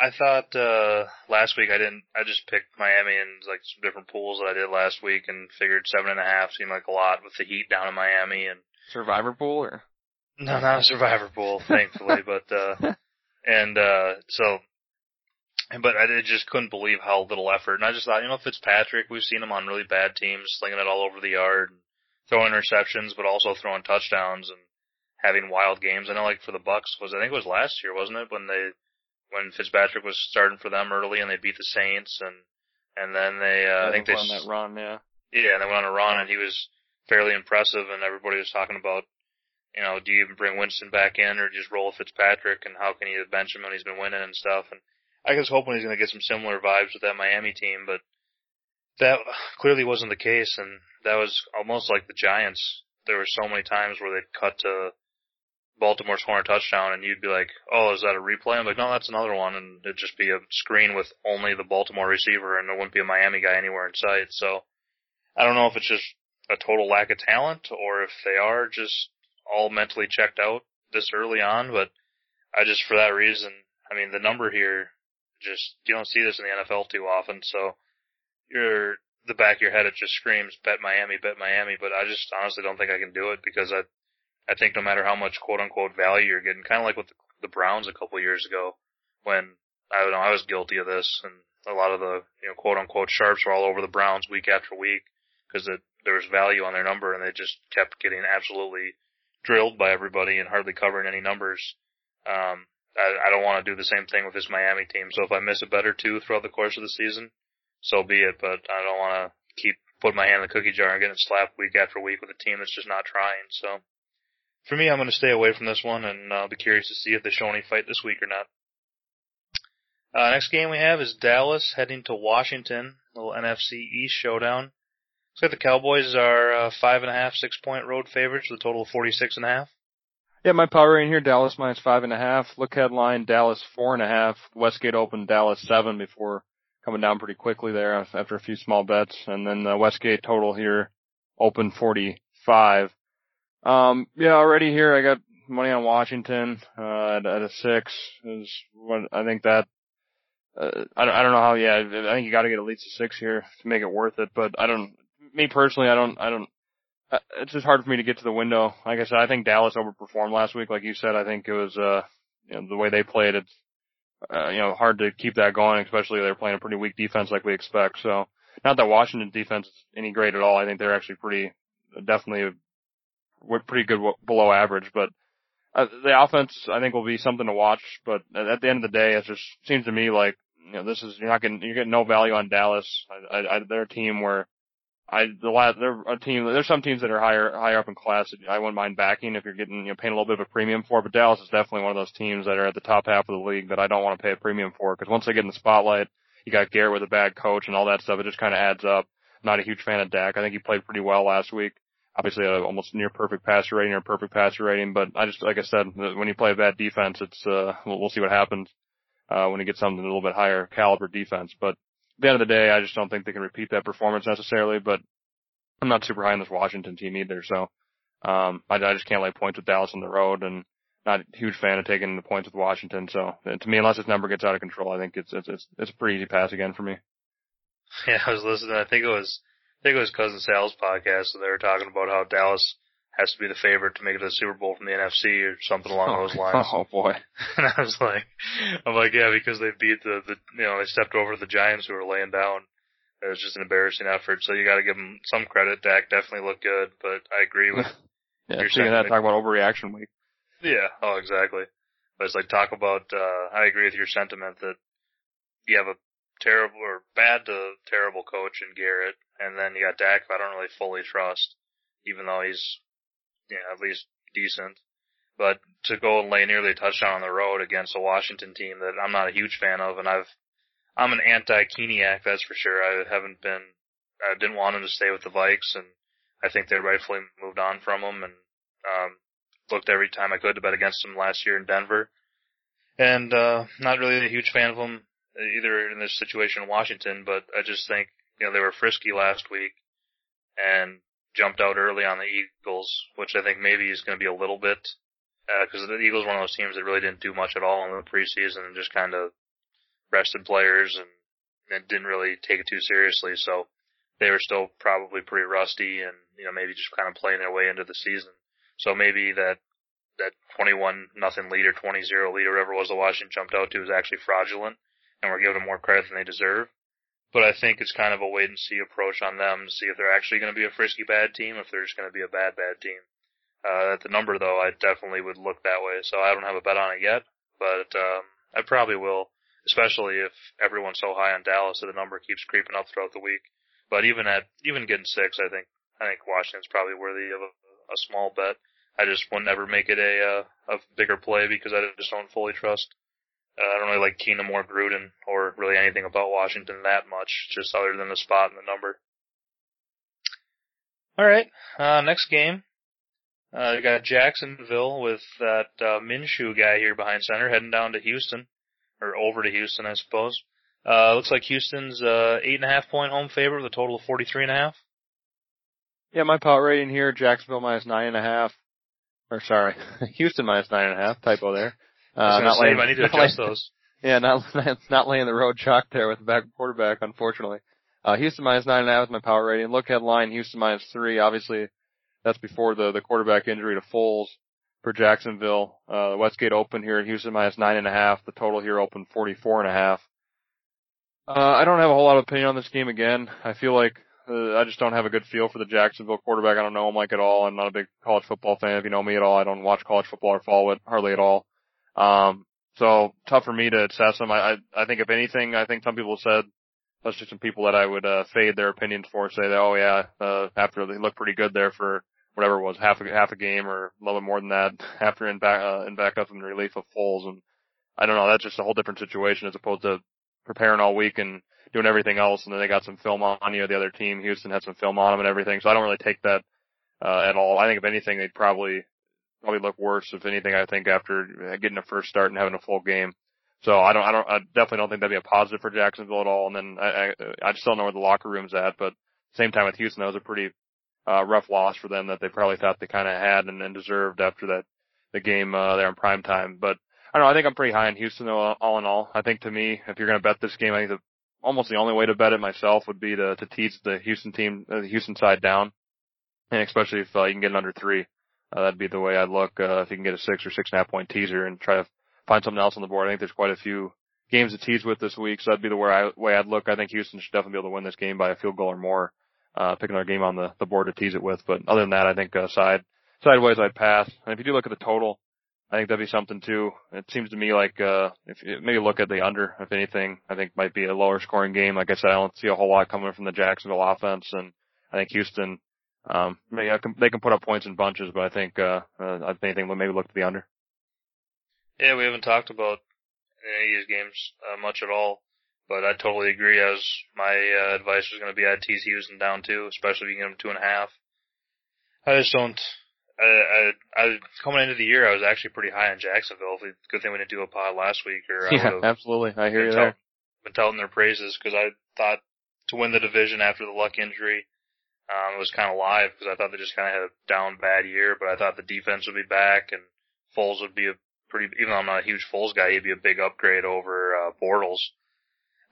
I thought uh last week I didn't. I just picked Miami and like some different pools that I did last week and figured seven and a half seemed like a lot with the Heat down in Miami and Survivor pool or no, not a Survivor pool, thankfully, but uh and uh so but I just couldn't believe how little effort. And I just thought, you know, Fitzpatrick, we've seen him on really bad teams, slinging it all over the yard, and throwing interceptions, but also throwing touchdowns and having wild games. I know, like for the Bucs, was I think it was last year, wasn't it, when they when Fitzpatrick was starting for them early and they beat the Saints, and and then they, uh, yeah, I think they on that run, yeah, yeah, and they went on a run, and he was fairly impressive, and everybody was talking about. You know, do you even bring Winston back in or just roll Fitzpatrick and how can you bench him when he's been winning and stuff? And I was hoping he's going to get some similar vibes with that Miami team, but that clearly wasn't the case, and that was almost like the Giants. There were so many times where they'd cut to Baltimore scoring a touchdown, and you'd be like, "Oh, is that a replay?" I'm like, "No, that's another one," and it'd just be a screen with only the Baltimore receiver, and there wouldn't be a Miami guy anywhere in sight. So I don't know if it's just a total lack of talent, or if they are just all mentally checked out this early on. But I just, for that reason, I mean, the number here, just you don't see this in the NFL too often. So you're the back of your head, it just screams bet Miami, bet Miami. But I just honestly don't think I can do it because I, I think no matter how much quote unquote value you're getting, kind of like with the, the Browns a couple years ago, when I don't know I was guilty of this, and a lot of the you know quote unquote sharps were all over the Browns week after week because there was value on their number, and they just kept getting absolutely drilled by everybody and hardly covering any numbers. Um, I, I don't want to do the same thing with this Miami team. So if I miss a bet or two throughout the course of the season, so be it. But I don't want to keep putting my hand in the cookie jar and getting slapped week after week with a team that's just not trying. So for me, I'm going to stay away from this one, and I'll be curious to see if they show any fight this week or not. Uh, next game we have is Dallas heading to Washington, little NFC East showdown. Looks like the Cowboys are uh, five and a half, six point road favorites with a total of forty six and a half. Yeah, my power rating here, Dallas minus five and a half. Look ahead line, Dallas four and a half. Westgate opened Dallas seven before coming down pretty quickly there after a few small bets. And then the Westgate total here opened 45. Um, yeah, already here I got money on Washington, uh, at, at a six is what I think that, uh, I don't, I don't know how, yeah, I think you gotta get at least a six here to make it worth it, but I don't, me personally, I don't, I don't, uh, it's just hard for me to get to the window. Like I said, I think Dallas overperformed last week. Like you said, I think it was, uh, you know, the way they played, it's, uh, you know, hard to keep that going, especially they're playing a pretty weak defense like we expect. So, not that Washington defense is any great at all. I think they're actually pretty, definitely, pretty good below average, but uh, the offense I think will be something to watch. But at the end of the day, it just seems to me like, you know, this is, you're not getting, you're getting no value on Dallas. I, I, I, they're a team where I the last they're a team. There's some teams that are higher higher up in class. That I wouldn't mind backing if you're getting you know paying a little bit of a premium for. But Dallas is definitely one of those teams that are at the top half of the league that I don't want to pay a premium for because once they get in the spotlight, you got Garrett with a bad coach and all that stuff. It just kind of adds up. not a huge fan of Dak. I think he played pretty well last week. Obviously, a almost near perfect passer rating or perfect passer rating. But I just like I said, when you play a bad defense, it's uh we'll, we'll see what happens uh when you get something a little bit higher caliber defense. But the end of the day, I just don't think they can repeat that performance necessarily. But I'm not super high on this Washington team either, so um, I, I just can't lay points with Dallas on the road, and not a huge fan of taking the points with Washington. So to me, unless this number gets out of control, I think it's it's it's, it's a pretty easy pass again for me. Yeah, I was listening. I think it was I think it was cousin Sal's podcast, so they were talking about how Dallas has to be the favorite to make it to the Super Bowl from the NFC or something along oh, those lines. Oh boy! and I was like, I'm like, yeah, because they beat the the you know they stepped over the Giants who were laying down it was just an embarrassing effort. So you got to give them some credit. Dak definitely looked good, but I agree with. yeah, speaking of that, talk about overreaction week. Yeah. Oh, exactly. But it's like talk about. uh I agree with your sentiment that you have a terrible or bad to terrible coach in Garrett, and then you got Dak. I don't really fully trust, even though he's, you know, at least decent. But to go and lay nearly a touchdown on the road against a Washington team that I'm not a huge fan of, and I've I'm an anti-Keenum, that's for sure. I haven't been, I didn't want him to stay with the Vikes, and I think they rightfully moved on from him, and um, looked every time I could to bet against him last year in Denver. And uh, not really a huge fan of him either in this situation in Washington, but I just think you know they were frisky last week and jumped out early on the Eagles, which I think maybe is going to be a little bit because uh, the Eagles were one of those teams that really didn't do much at all in the preseason and just kind of rested players and, and didn't really take it too seriously. So they were still probably pretty rusty and, you know, maybe just kind of playing their way into the season. So maybe that, that 21 nothing lead or 20 0 lead or whatever was the Washington jumped out to is actually fraudulent and we're giving them more credit than they deserve. But I think it's kind of a wait and see approach on them to see if they're actually going to be a frisky bad team, if they're just going to be a bad, bad team. Uh, at the number though, I definitely would look that way. So I don't have a bet on it yet, but, um, I probably will especially if everyone's so high on Dallas that the number keeps creeping up throughout the week. But even at even getting six, I think I think Washington's probably worthy of a, a small bet. I just would never make it a uh, a bigger play because I just don't fully trust. Uh, I don't really like Keenum or Gruden or really anything about Washington that much, just other than the spot and the number. All right, uh, next game. Uh, you got Jacksonville with that uh, Minshew guy here behind center, heading down to Houston, or over to Houston, I suppose. Uh, looks like Houston's uh, eight and a half point home favorite with a total of forty three and a half. Yeah, my power rating here, Jacksonville minus nine and a half. Or sorry, Houston minus nine and a half. Typo there. Uh, not laying, I need to adjust laying, those. Yeah, not not laying the road chalk there with the back quarterback, unfortunately. Uh, Houston minus nine and a half is my power rating. Look ahead line, Houston minus three. Obviously, that's before the the quarterback injury to Foles for Jacksonville. Uh, the Westgate Open here at Houston minus nine and a half. The total here open forty four and a half. Uh, I don't have a whole lot of opinion on this game again. I feel like uh, I just don't have a good feel for the Jacksonville quarterback. I don't know him like at all. I'm not a big college football fan. If you know me at all, I don't watch college football or follow it hardly at all. Um, so tough for me to assess him. I, I, I think if anything, I think some people said, especially some people that I would, uh, fade their opinions for say that, oh yeah, uh, after they look pretty good there for whatever it was, half a, half a game or a little bit more than that after in back, uh, in backup and relief of Foles. And I don't know, that's just a whole different situation as opposed to preparing all week and doing everything else. And then they got some film on you. The other team, Houston had some film on them and everything. So I don't really take that, uh, at all. I think if anything, they'd probably, probably look worse, if anything, I think after getting a first start and having a full game. So I don't, I don't, I definitely don't think that'd be a positive for Jacksonville at all. And then I, I, I just don't know where the locker room's at, but same time with Houston, that was a pretty, uh, rough loss for them that they probably thought they kind of had and, and deserved after that, the game, uh, there in prime time. But I don't know, I think I'm pretty high in Houston though, all in all. I think to me, if you're going to bet this game, I think the, almost the only way to bet it myself would be to, to tease the Houston team, uh, the Houston side down. And especially if uh, you can get it under three. Uh, that'd be the way I'd look, uh, if you can get a six or six and a half point teaser and try to find something else on the board. I think there's quite a few games to tease with this week, so that'd be the way, I, way I'd look. I think Houston should definitely be able to win this game by a field goal or more. Uh, pick another game on the, the board to tease it with. But other than that, I think, uh, side, sideways I'd pass. And if you do look at the total, I think that'd be something too. It seems to me like, uh, if maybe look at the under, if anything, I think might be a lower scoring game. Like I said, I don't see a whole lot coming from the Jacksonville offense and I think Houston, um, maybe they can put up points in bunches, but I think, uh, uh, if anything, maybe look to the under. Yeah, we haven't talked about any of these games uh, much at all, but I totally agree. As my uh, advice was going to be, I'd tease Houston down too, especially if you get them two and a half. I just don't. I, I, I coming into the year, I was actually pretty high on Jacksonville. Good thing we didn't do a pod last week, or I yeah, absolutely. I hear you tell, there. Been telling their praises because I thought to win the division after the Luck injury, um, it was kind of live because I thought they just kind of had a down bad year, but I thought the defense would be back and Foles would be a pretty, even though I'm not a huge Foles guy, he'd be a big upgrade over, uh, Bortles.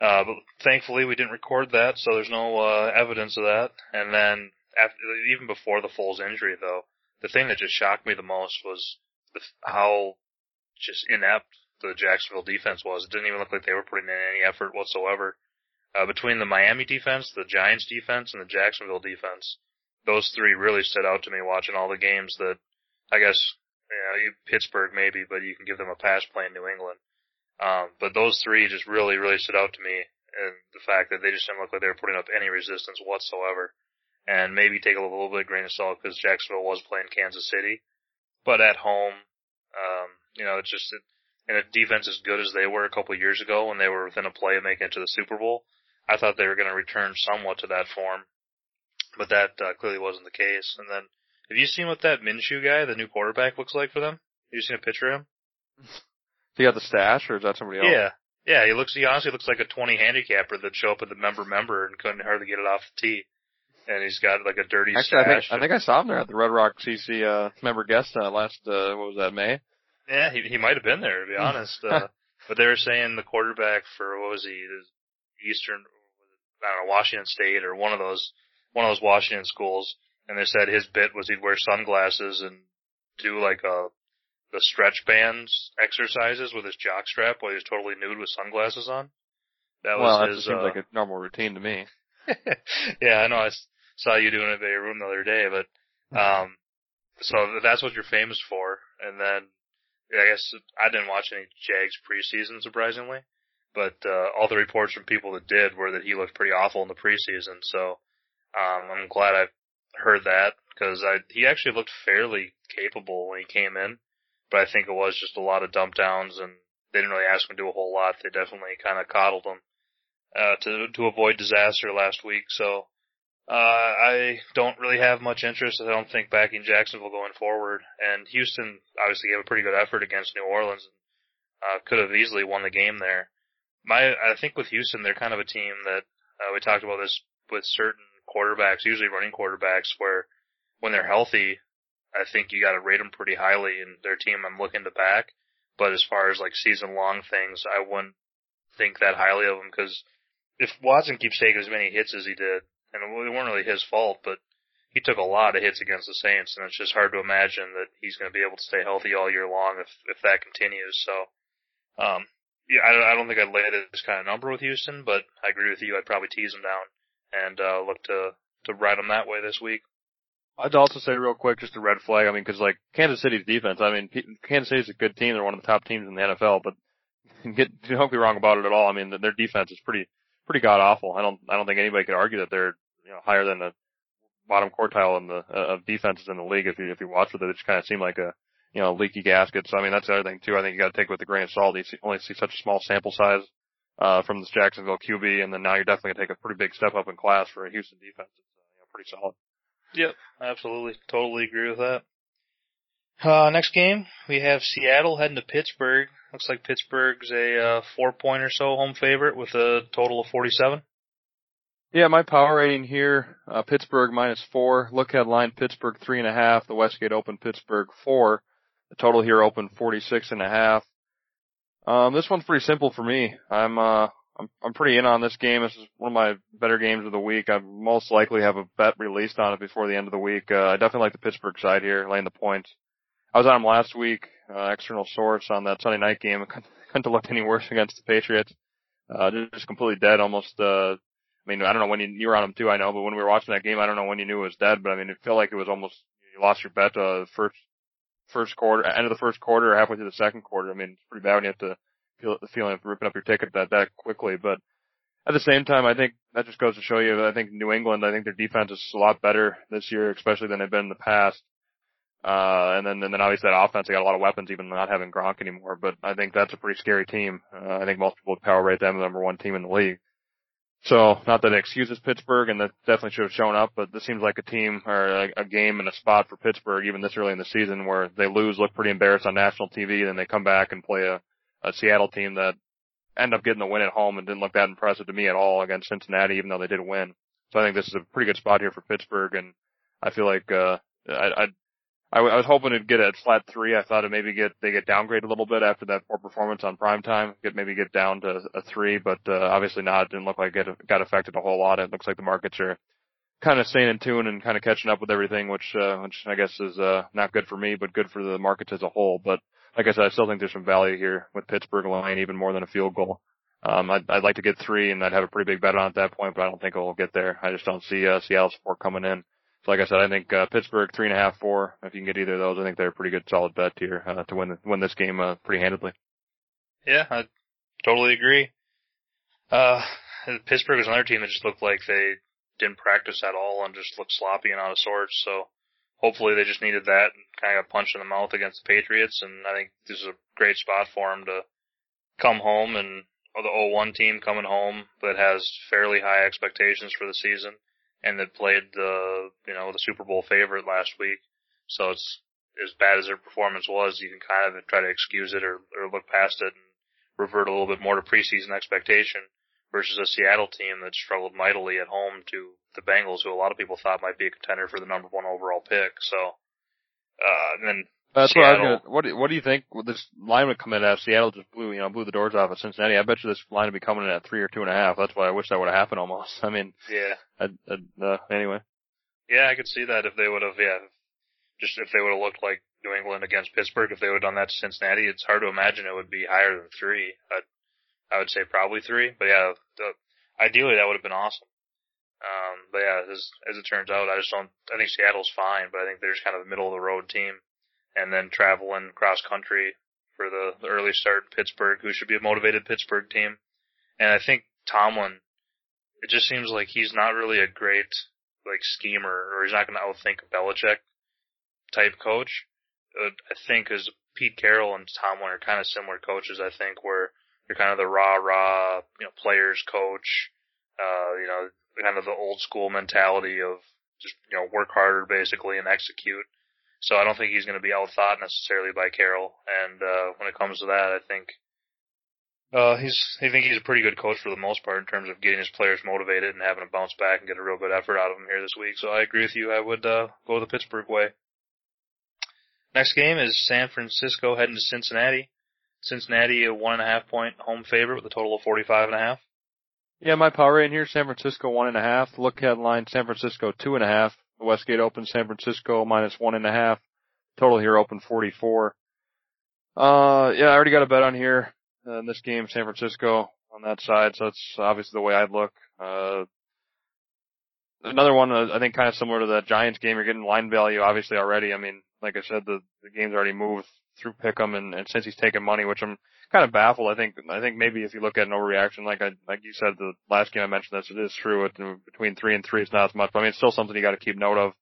Uh, but thankfully we didn't record that, so there's no, uh, evidence of that. And then after, even before the Foles injury though, the thing that just shocked me the most was the, how just inept the Jacksonville defense was. It didn't even look like they were putting in any effort whatsoever. Uh, between the Miami defense, the Giants defense, and the Jacksonville defense, those three really stood out to me watching all the games that, I guess, you know, Pittsburgh maybe, but you can give them a pass playing New England. Um, but those three just really, really stood out to me, and the fact that they just didn't look like they were putting up any resistance whatsoever. And maybe take a little bit of grain of salt because Jacksonville was playing Kansas City, but at home, um, you know, it's just, it, and a defense as good as they were a couple of years ago when they were within a play of making it to the Super Bowl, I thought they were going to return somewhat to that form, but that uh, clearly wasn't the case. And then, have you seen what that Minshew guy, the new quarterback, looks like for them? Have you seen a picture of him? he got the stash, or is that somebody else? Yeah, yeah. He looks. He honestly looks like a twenty handicapper that show up at the member member and couldn't hardly get it off the tee. And he's got like a dirty Actually, stash. I think, I think I saw him there at the Red Rock CC uh, member guest uh, last uh, what was that May? Yeah, he he might have been there to be honest. uh, but they were saying the quarterback for what was he? The Eastern, I don't know, Washington State or one of those one of those Washington schools. And they said his bit was he'd wear sunglasses and do like a the stretch bands exercises with his jock strap while he was totally nude with sunglasses on. That was well, that his. seems uh, like a normal routine to me. yeah, I know. I saw you doing it at your room the other day, but um, so that's what you're famous for. And then I guess I didn't watch any Jags preseason, surprisingly, but uh, all the reports from people that did were that he looked pretty awful in the preseason. So um, I'm glad I heard that because he actually looked fairly capable when he came in, but I think it was just a lot of dump downs and they didn't really ask him to do a whole lot. They definitely kind of coddled him uh, to to avoid disaster last week. So Uh, I don't really have much interest. I don't think backing Jacksonville going forward. And Houston obviously gave a pretty good effort against New Orleans. And, uh, could have easily won the game there. My, I think with Houston, they're kind of a team that uh, we talked about this with certain quarterbacks, usually running quarterbacks, where when they're healthy, I think you got to rate them pretty highly. And their team, I'm looking to back. But as far as like season long things, I wouldn't think that highly of them because if Watson keeps taking as many hits as he did, and they weren't really his fault, but he took a lot of hits against the Saints, and it's just hard to imagine that he's going to be able to stay healthy all year long if if that continues. So, um, yeah, I, I don't think I'd lay this kind of number with Houston, but I agree with you. I'd probably tease them down and uh, look to to ride them that way this week. I'd also say real quick, just a red flag. I mean, because like Kansas City's defense. I mean, Kansas City's a good team. They're one of the top teams in the NFL. But get don't be wrong about it at all. I mean, their defense is pretty pretty god awful. I don't I don't think anybody could argue that they're you know higher than the bottom quartile in the uh, of defenses in the league. If you if you watch it, it just kind of seemed like a you know leaky gasket. So I mean, that's the other thing too. I think you got to take with a grain of salt. You see, only see such a small sample size uh, from this Jacksonville QB, and then now you're definitely gonna take a pretty big step up in class for a Houston defense. It's uh, you know, pretty solid. Yep, absolutely. Totally agree with that. Uh, next game, we have Seattle heading to Pittsburgh. Looks like Pittsburgh's a uh, four point or so home favorite with a total of 47. Yeah, my power rating here, uh, Pittsburgh minus four. Look ahead line, Pittsburgh three and a half. The Westgate Open, Pittsburgh four. The total here open 46 and a half. Um, this one's pretty simple for me. I'm, uh, I'm, I'm pretty in on this game. This is one of my better games of the week. I most likely have a bet released on it before the end of the week. Uh, I definitely like the Pittsburgh side here, laying the points. I was on them last week, uh, external source on that Sunday night game. Couldn't, couldn't look any worse against the Patriots. Uh, just completely dead, almost, uh, I mean, I don't know when you, you were on them too, I know, but when we were watching that game, I don't know when you knew it was dead, but I mean, it felt like it was almost, you lost your bet, uh, first, first quarter, end of the first quarter or halfway through the second quarter. I mean, it's pretty bad when you have to feel the feeling of ripping up your ticket that that quickly. But at the same time, I think that just goes to show you. I think New England. I think their defense is a lot better this year, especially than they've been in the past. Uh, and then, and then obviously that offense, they got a lot of weapons, even not having Gronk anymore. But I think that's a pretty scary team. Uh, I think most people would power rate them the number one team in the league. So, not that it excuses Pittsburgh, and that definitely should have shown up, but this seems like a team or a, a game and a spot for Pittsburgh, even this early in the season, where they lose, look pretty embarrassed on national TV, then they come back and play a, a Seattle team that end up getting the win at home and didn't look that impressive to me at all against Cincinnati, even though they did win. So I think this is a pretty good spot here for Pittsburgh, and I feel like uh, I, I I, I was hoping to get a flat three. I thought it maybe get they get downgraded a little bit after that poor performance on prime time. Get maybe get down to a three, but uh, obviously not. It didn't look like it got affected a whole lot. It looks like the markets are kind of staying in tune and kind of catching up with everything, which uh, which I guess is uh, not good for me, but good for the markets as a whole. But like I said, I still think there's some value here with Pittsburgh line, even more than a field goal. Um, I'd, I'd like to get three, and I'd have a pretty big bet on at that point, but I don't think it will get there. I just don't see uh, Seattle support coming in. So like I said, I think uh, Pittsburgh three and a half, four. If you can get either of those, I think they're a pretty good, solid bet here uh, to win win this game uh, pretty handedly. Yeah, I totally agree. Uh, Pittsburgh was another team that just looked like they didn't practice at all and just looked sloppy and out of sorts. So hopefully they just needed that and kind of got punched in the mouth against the Patriots. And I think this is a great spot for them to come home and or the 0-1 team coming home that has fairly high expectations for the season and that played the you know the Super Bowl favorite last week. So it's as bad as their performance was, you can kind of try to excuse it or, or look past it and revert a little bit more to preseason expectation versus a Seattle team that struggled mightily at home to the Bengals, who a lot of people thought might be a contender for the number one overall pick. So, uh, and then that's Seattle, what I was gonna, what do, what do you think this line would come in at? Seattle just blew you know blew the doors off of Cincinnati. I bet you this line would be coming in at three or two and a half. That's why I wish that would have happened almost. I mean, yeah. I'd, I'd, uh, anyway. Yeah, I could see that if they would have yeah, just if they would have looked like New England against Pittsburgh, if they would have done that to Cincinnati, it's hard to imagine it would be higher than three. I'd, I would say probably three, but yeah, the, ideally that would have been awesome. Um, but yeah, as, as it turns out, I just don't. I think Seattle's fine, but I think they're just kind of a middle of the road team and then traveling cross country for the, the early start Pittsburgh, who should be a motivated Pittsburgh team. And I think Tomlin, it just seems like he's not really a great like schemer, or he's not going to outthink Belichick type coach. Uh, I think as Pete Carroll and Tomlin are kind of similar coaches. I think where you're kind of the rah rah, you know, players coach. Uh, you know, kind of the old school mentality of just you know work harder basically and execute. So I don't think he's going to be outthought necessarily by Carroll. And uh, when it comes to that, I think uh, he's I think he's a pretty good coach for the most part in terms of getting his players motivated and having to bounce back and get a real good effort out of them here this week. So I agree with you. I would uh, go the Pittsburgh way. Next game is San Francisco heading to Cincinnati. Cincinnati a one and a half point home favorite with a total of forty five and a half. Yeah, my power rating here, San Francisco one and a half. Look ahead line, San Francisco two and a half. Westgate open San Francisco minus one and a half. Total here open 44. Uh, yeah, I already got a bet on here uh, in this game, San Francisco on that side. So that's obviously the way I'd look. Uh, another one, uh, I think kind of similar to the Giants game. You're getting line value obviously already. I mean, like I said, the, the game's already moved through Pick'em and, and Cincy's taking money, which I'm kind of baffled. I think, I think maybe if you look at an overreaction, like I, like you said, the last game I mentioned this, it is true. Between three and three, it's not as much, but I mean, it's still something you got to keep note of.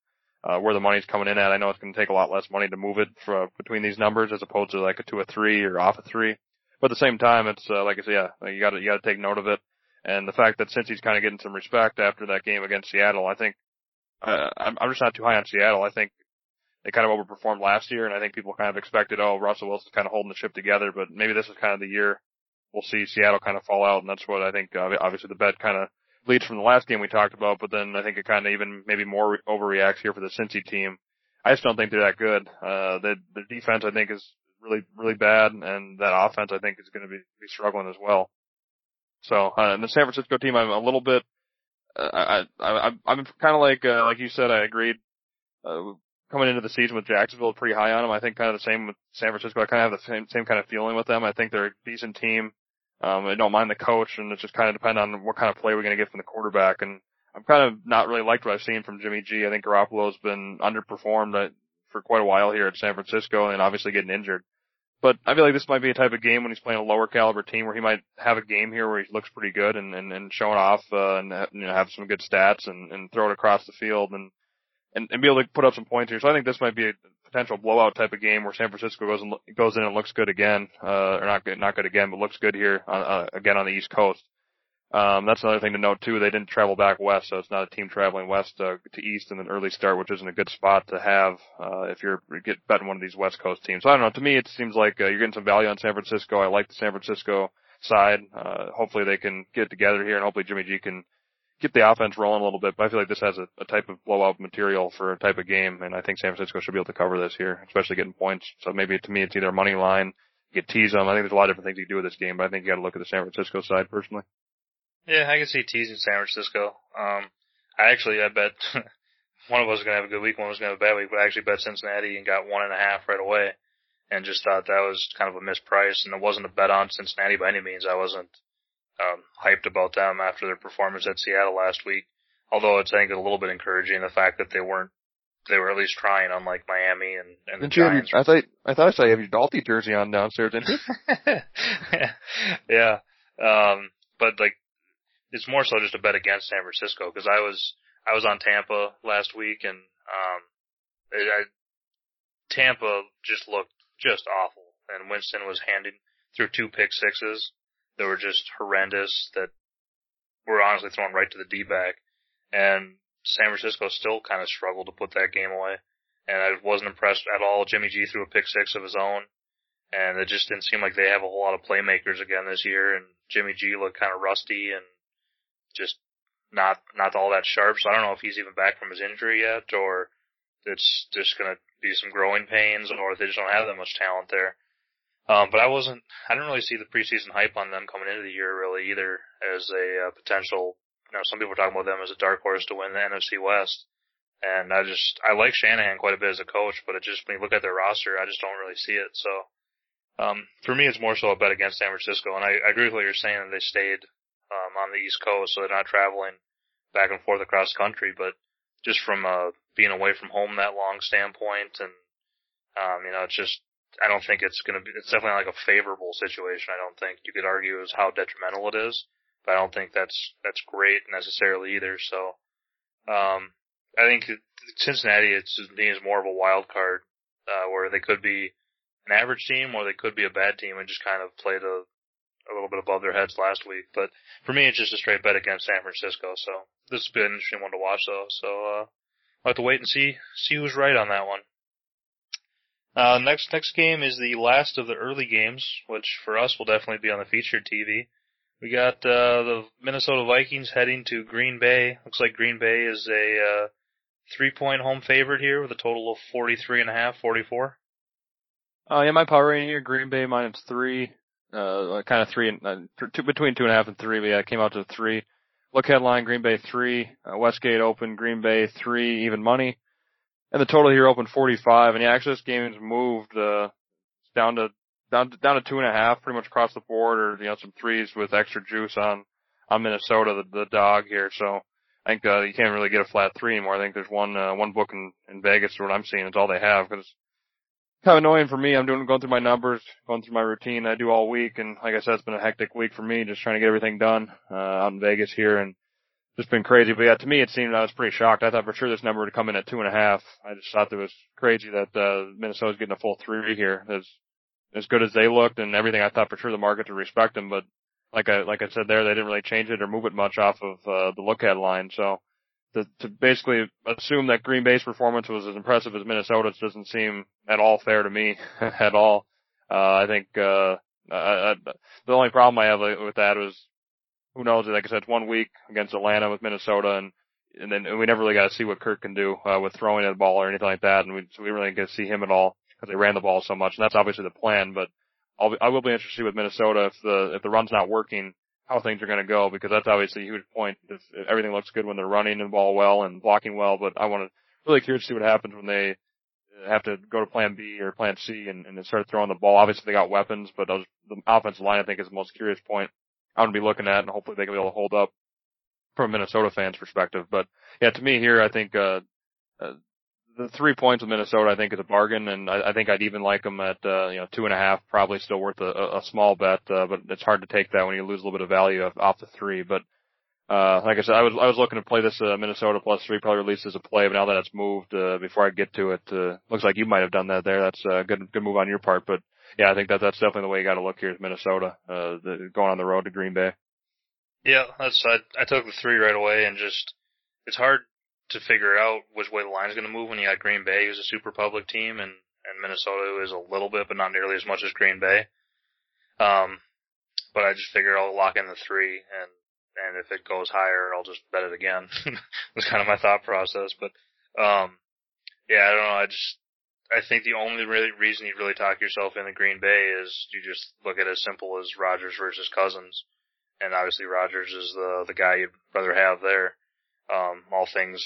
Uh, where the money's coming in at. I know it's going to take a lot less money to move it for, between these numbers as opposed to like a two, a three or off a three. But at the same time, it's, uh, like I said, yeah, you gotta, you gotta take note of it. And the fact that Cincy's kind of getting some respect after that game against Seattle, I think, uh, I'm, I'm just not too high on Seattle. I think they kind of overperformed last year, and I think people kind of expected, oh, Russell Wilson's kind of holding the ship together, but maybe this is kind of the year we'll see Seattle kind of fall out, and that's what I think. Uh, obviously, the bet kind of leads from the last game we talked about, but then I think it kind of even maybe more re- overreacts here for the Cincy team. I just don't think they're that good. Uh, the the defense I think is really really bad, and that offense I think is going to be be struggling as well. So, uh, and the San Francisco team, I'm a little bit. Uh, I, I, I'm kind of like, uh, like you said, I agreed. Uh, coming into the season with Jacksonville, pretty high on them. I think kind of the same with San Francisco. I kind of have the same, same kind of feeling with them. I think they're a decent team. Um, I don't mind the coach, and it just kind of depends on what kind of play we're going to get from the quarterback. And I'm kind of not really liked what I've seen from Jimmy G. I think Garoppolo's been underperformed uh, for quite a while here at San Francisco, and obviously getting injured. But I feel like this might be a type of game when he's playing a lower caliber team where he might have a game here where he looks pretty good and and, and showing off uh, and you know have some good stats and and throw it across the field and and, and be able to put up some points here. So I think this might be a potential blowout type of game where San Francisco goes and goes in and looks good again, uh, or not good, not good again, but looks good here on, uh, again on the East Coast. Um, that's another thing to note too. They didn't travel back west, so it's not a team traveling west uh, to east in an early start, which isn't a good spot to have uh, if you're get betting one of these West Coast teams. So I don't know. To me, it seems like uh, you're getting some value on San Francisco. I like the San Francisco side. Uh, hopefully they can get together here, and hopefully Jimmy G can get the offense rolling a little bit. But I feel like this has a, a type of blowout material for a type of game, and I think San Francisco should be able to cover this here, especially getting points. So maybe to me, it's either money line, you get tease them. I think there's a lot of different things you can do with this game, but I think you got to look at the San Francisco side personally. Yeah, I can see teasing San Francisco. Um, I actually, I bet one of us is going to have a good week, one was going to have a bad week, but I actually bet Cincinnati and got one and a half right away and just thought that was kind of a misprice and it wasn't a bet on Cincinnati by any means. I wasn't um, hyped about them after their performance at Seattle last week. Although it's I think a little bit encouraging the fact that they weren't they were at least trying, unlike Miami and, and the Giants. Your, I thought I thought I saw you have your Dalty jersey on downstairs, didn't you? yeah, um, but like it's more so just a bet against San Francisco because I was I was on Tampa last week and um, it, I, Tampa just looked just awful, and Winston was handing through two pick sixes that were just horrendous that were honestly thrown right to the D-back. And San Francisco still kind of struggled to put that game away. And I wasn't impressed at all. Jimmy G threw a pick six of his own. And it just didn't seem like they have a whole lot of playmakers again this year. And Jimmy G looked kind of rusty and just not, not all that sharp. So I don't know if he's even back from his injury yet or it's just going to be some growing pains or they just don't have that much talent there. Um, but I wasn't, I didn't really see the preseason hype on them coming into the year really either as a uh, potential, you know, some people are talking about them as a dark horse to win the NFC West. And I just, I like Shanahan quite a bit as a coach, but it just, when you look at their roster, I just don't really see it. So, um, for me, it's more so a bet against San Francisco. And I, I agree with what you're saying that they stayed, um, on the East Coast, so they're not traveling back and forth across the country, but just from, uh, being away from home that long standpoint and, um, you know, it's just, I don't think it's going to be. It's definitely like a favorable situation. I don't think you could argue as how detrimental it is, but I don't think that's that's great necessarily either. So, um, I think Cincinnati it's is more of a wild card uh, where they could be an average team or they could be a bad team and just kind of play to a little bit above their heads last week. But for me, it's just a straight bet against San Francisco. So this has been an interesting one to watch, though. So uh, I'll have to wait and see see who's right on that one. Uh, next next game is the last of the early games, which for us will definitely be on the featured TV. We got uh, the Minnesota Vikings heading to Green Bay. Looks like Green Bay is a uh, three point home favorite here with a total of forty three and a half, forty four. Uh, yeah, my power rating here, Green Bay minus three, uh, kind of three and, uh, two, between two and a half and three, but yeah, it came out to three. Look ahead line, Green Bay three, uh, Westgate open, Green Bay three, even money. And the total here opened 45, and yeah, actually this game has moved, uh, down to, down to, down to two and a half, pretty much across the board, or, you know, some threes with extra juice on, on Minnesota, the, the dog here, so I think, uh, you can't really get a flat three anymore. I think there's one, uh, one book in, in Vegas, for what I'm seeing, it's all they have, because kind of annoying for me. I'm doing going through my numbers, going through my routine I do all week, and like I said, it's been a hectic week for me, just trying to get everything done uh, out in Vegas here, and just been crazy. But yeah, to me, it seemed I was pretty shocked. I thought for sure this number would come in at two and a half. I just thought it was crazy that uh, Minnesota's getting a full three here. As as good as they looked and everything, I thought for sure the market would respect them. But like I like I said there, they didn't really change it or move it much off of uh, the look ahead line. So to, to basically assume that Green Bay's performance was as impressive as Minnesota's doesn't seem at all fair to me at all. Uh, I think, uh, I, I, the only problem I have with that was, who knows, like I said, it's one week against Atlanta with Minnesota and, and then we never really got to see what Kirk can do, uh, with throwing the ball or anything like that. And we, so we really didn't get to see him at all because they ran the ball so much. And that's obviously the plan, but I'll be, I will be interested with Minnesota if the, if the run's not working, how things are going to go because that's obviously a huge point. If, if everything looks good when they're running the ball well and blocking well, but I want to really curious to see what happens when they have to go to plan B or plan C and, and start throwing the ball. Obviously they got weapons, but those, the offensive line I think is the most curious point I'm going to be looking at and hopefully they can be able to hold up from a Minnesota fan's perspective. But yeah, to me here, I think, uh, uh the three points with Minnesota, I think, is a bargain, and I, I think I'd even like them at uh, you know two and a half. Probably still worth a, a small bet, uh, but it's hard to take that when you lose a little bit of value off the three. But uh, like I said, I was I was looking to play this uh, Minnesota plus three, probably released as a play, but now that it's moved, uh, before I get to it, uh, looks like you might have done that there. That's a good good move on your part, but yeah, I think that that's definitely the way you got to look here is Minnesota, uh, the, going on the road to Green Bay. Yeah, that's I I took the three right away, and just it's hard to figure out which way the line's going to move when you got Green Bay, who's a super public team, and and Minnesota is a little bit, but not nearly as much as Green Bay. Um, but I just figure I'll lock in the three, and and if it goes higher, I'll just bet it again. That's kind of my thought process. But um, yeah, I don't know. I just I think the only really reason you really talk yourself into Green Bay is you just look at it as simple as Rodgers versus Cousins, and obviously Rodgers is the the guy you'd rather have there um, all things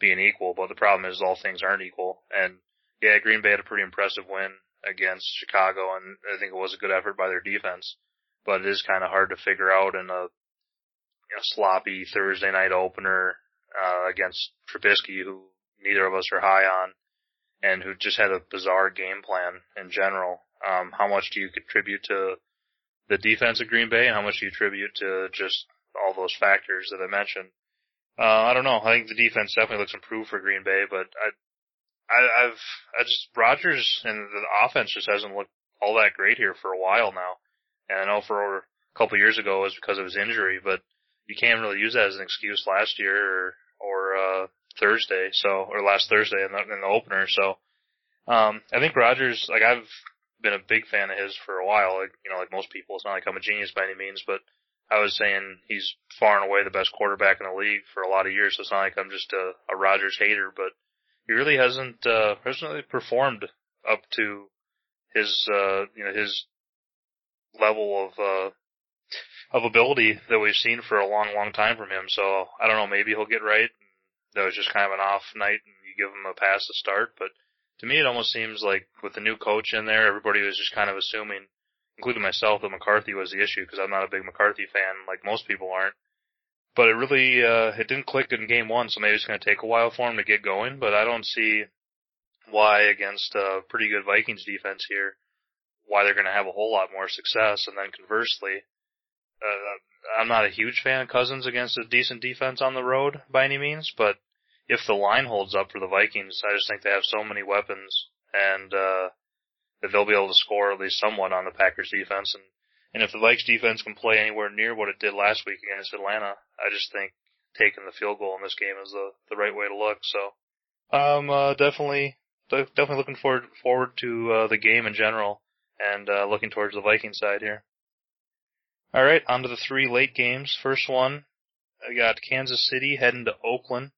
being equal. But the problem is all things aren't equal. And yeah, Green Bay had a pretty impressive win against Chicago, and I think it was a good effort by their defense. But it is kind of hard to figure out in a you know, sloppy Thursday night opener uh, against Trubisky, who neither of us are high on, and who just had a bizarre game plan in general. Um, how much do you contribute to the defense of Green Bay, and how much do you attribute to just all those factors that I mentioned? Uh, I don't know. I think the defense definitely looks improved for Green Bay, but I, I, I've, I just Rodgers and the offense just hasn't looked all that great here for a while now. And I know for a couple years ago it was because of his injury, but you can't really use that as an excuse last year or, or, uh, Thursday, so, or last Thursday in the, in the opener, so, um, I think Rodgers, like I've been a big fan of his for a while, like, you know, like most people, it's not like I'm a genius by any means, but I was saying he's far and away the best quarterback in the league for a lot of years. So it's not like I'm just a, a Rodgers hater, but he really hasn't uh, hasn't really performed up to his uh, you know his level of uh, of ability that we've seen for a long, long time from him. So I don't know. Maybe he'll get right. That was just kind of an off night, and you give him a pass to start. But to me, it almost seems like with the new coach in there, everybody was just kind of assuming including myself, that McCarthy was the issue because I'm not a big McCarthy fan like most people aren't. But it really, uh, it didn't click in game one, so maybe it's going to take a while for him to get going, but I don't see why against a pretty good Vikings defense here, why they're going to have a whole lot more success. And then conversely, uh, I'm not a huge fan of Cousins against a decent defense on the road by any means, but if the line holds up for the Vikings, I just think they have so many weapons and, uh, that they'll be able to score at least somewhat on the Packers defense. And And if the Vikes defense can play anywhere near what it did last week against Atlanta, I just think taking the field goal in this game is the the right way to look. So, um, uh, definitely, definitely looking forward forward to uh, the game in general, and uh, looking towards the Viking side here. All right, on to the three late games. First one, I got Kansas City heading to Oakland.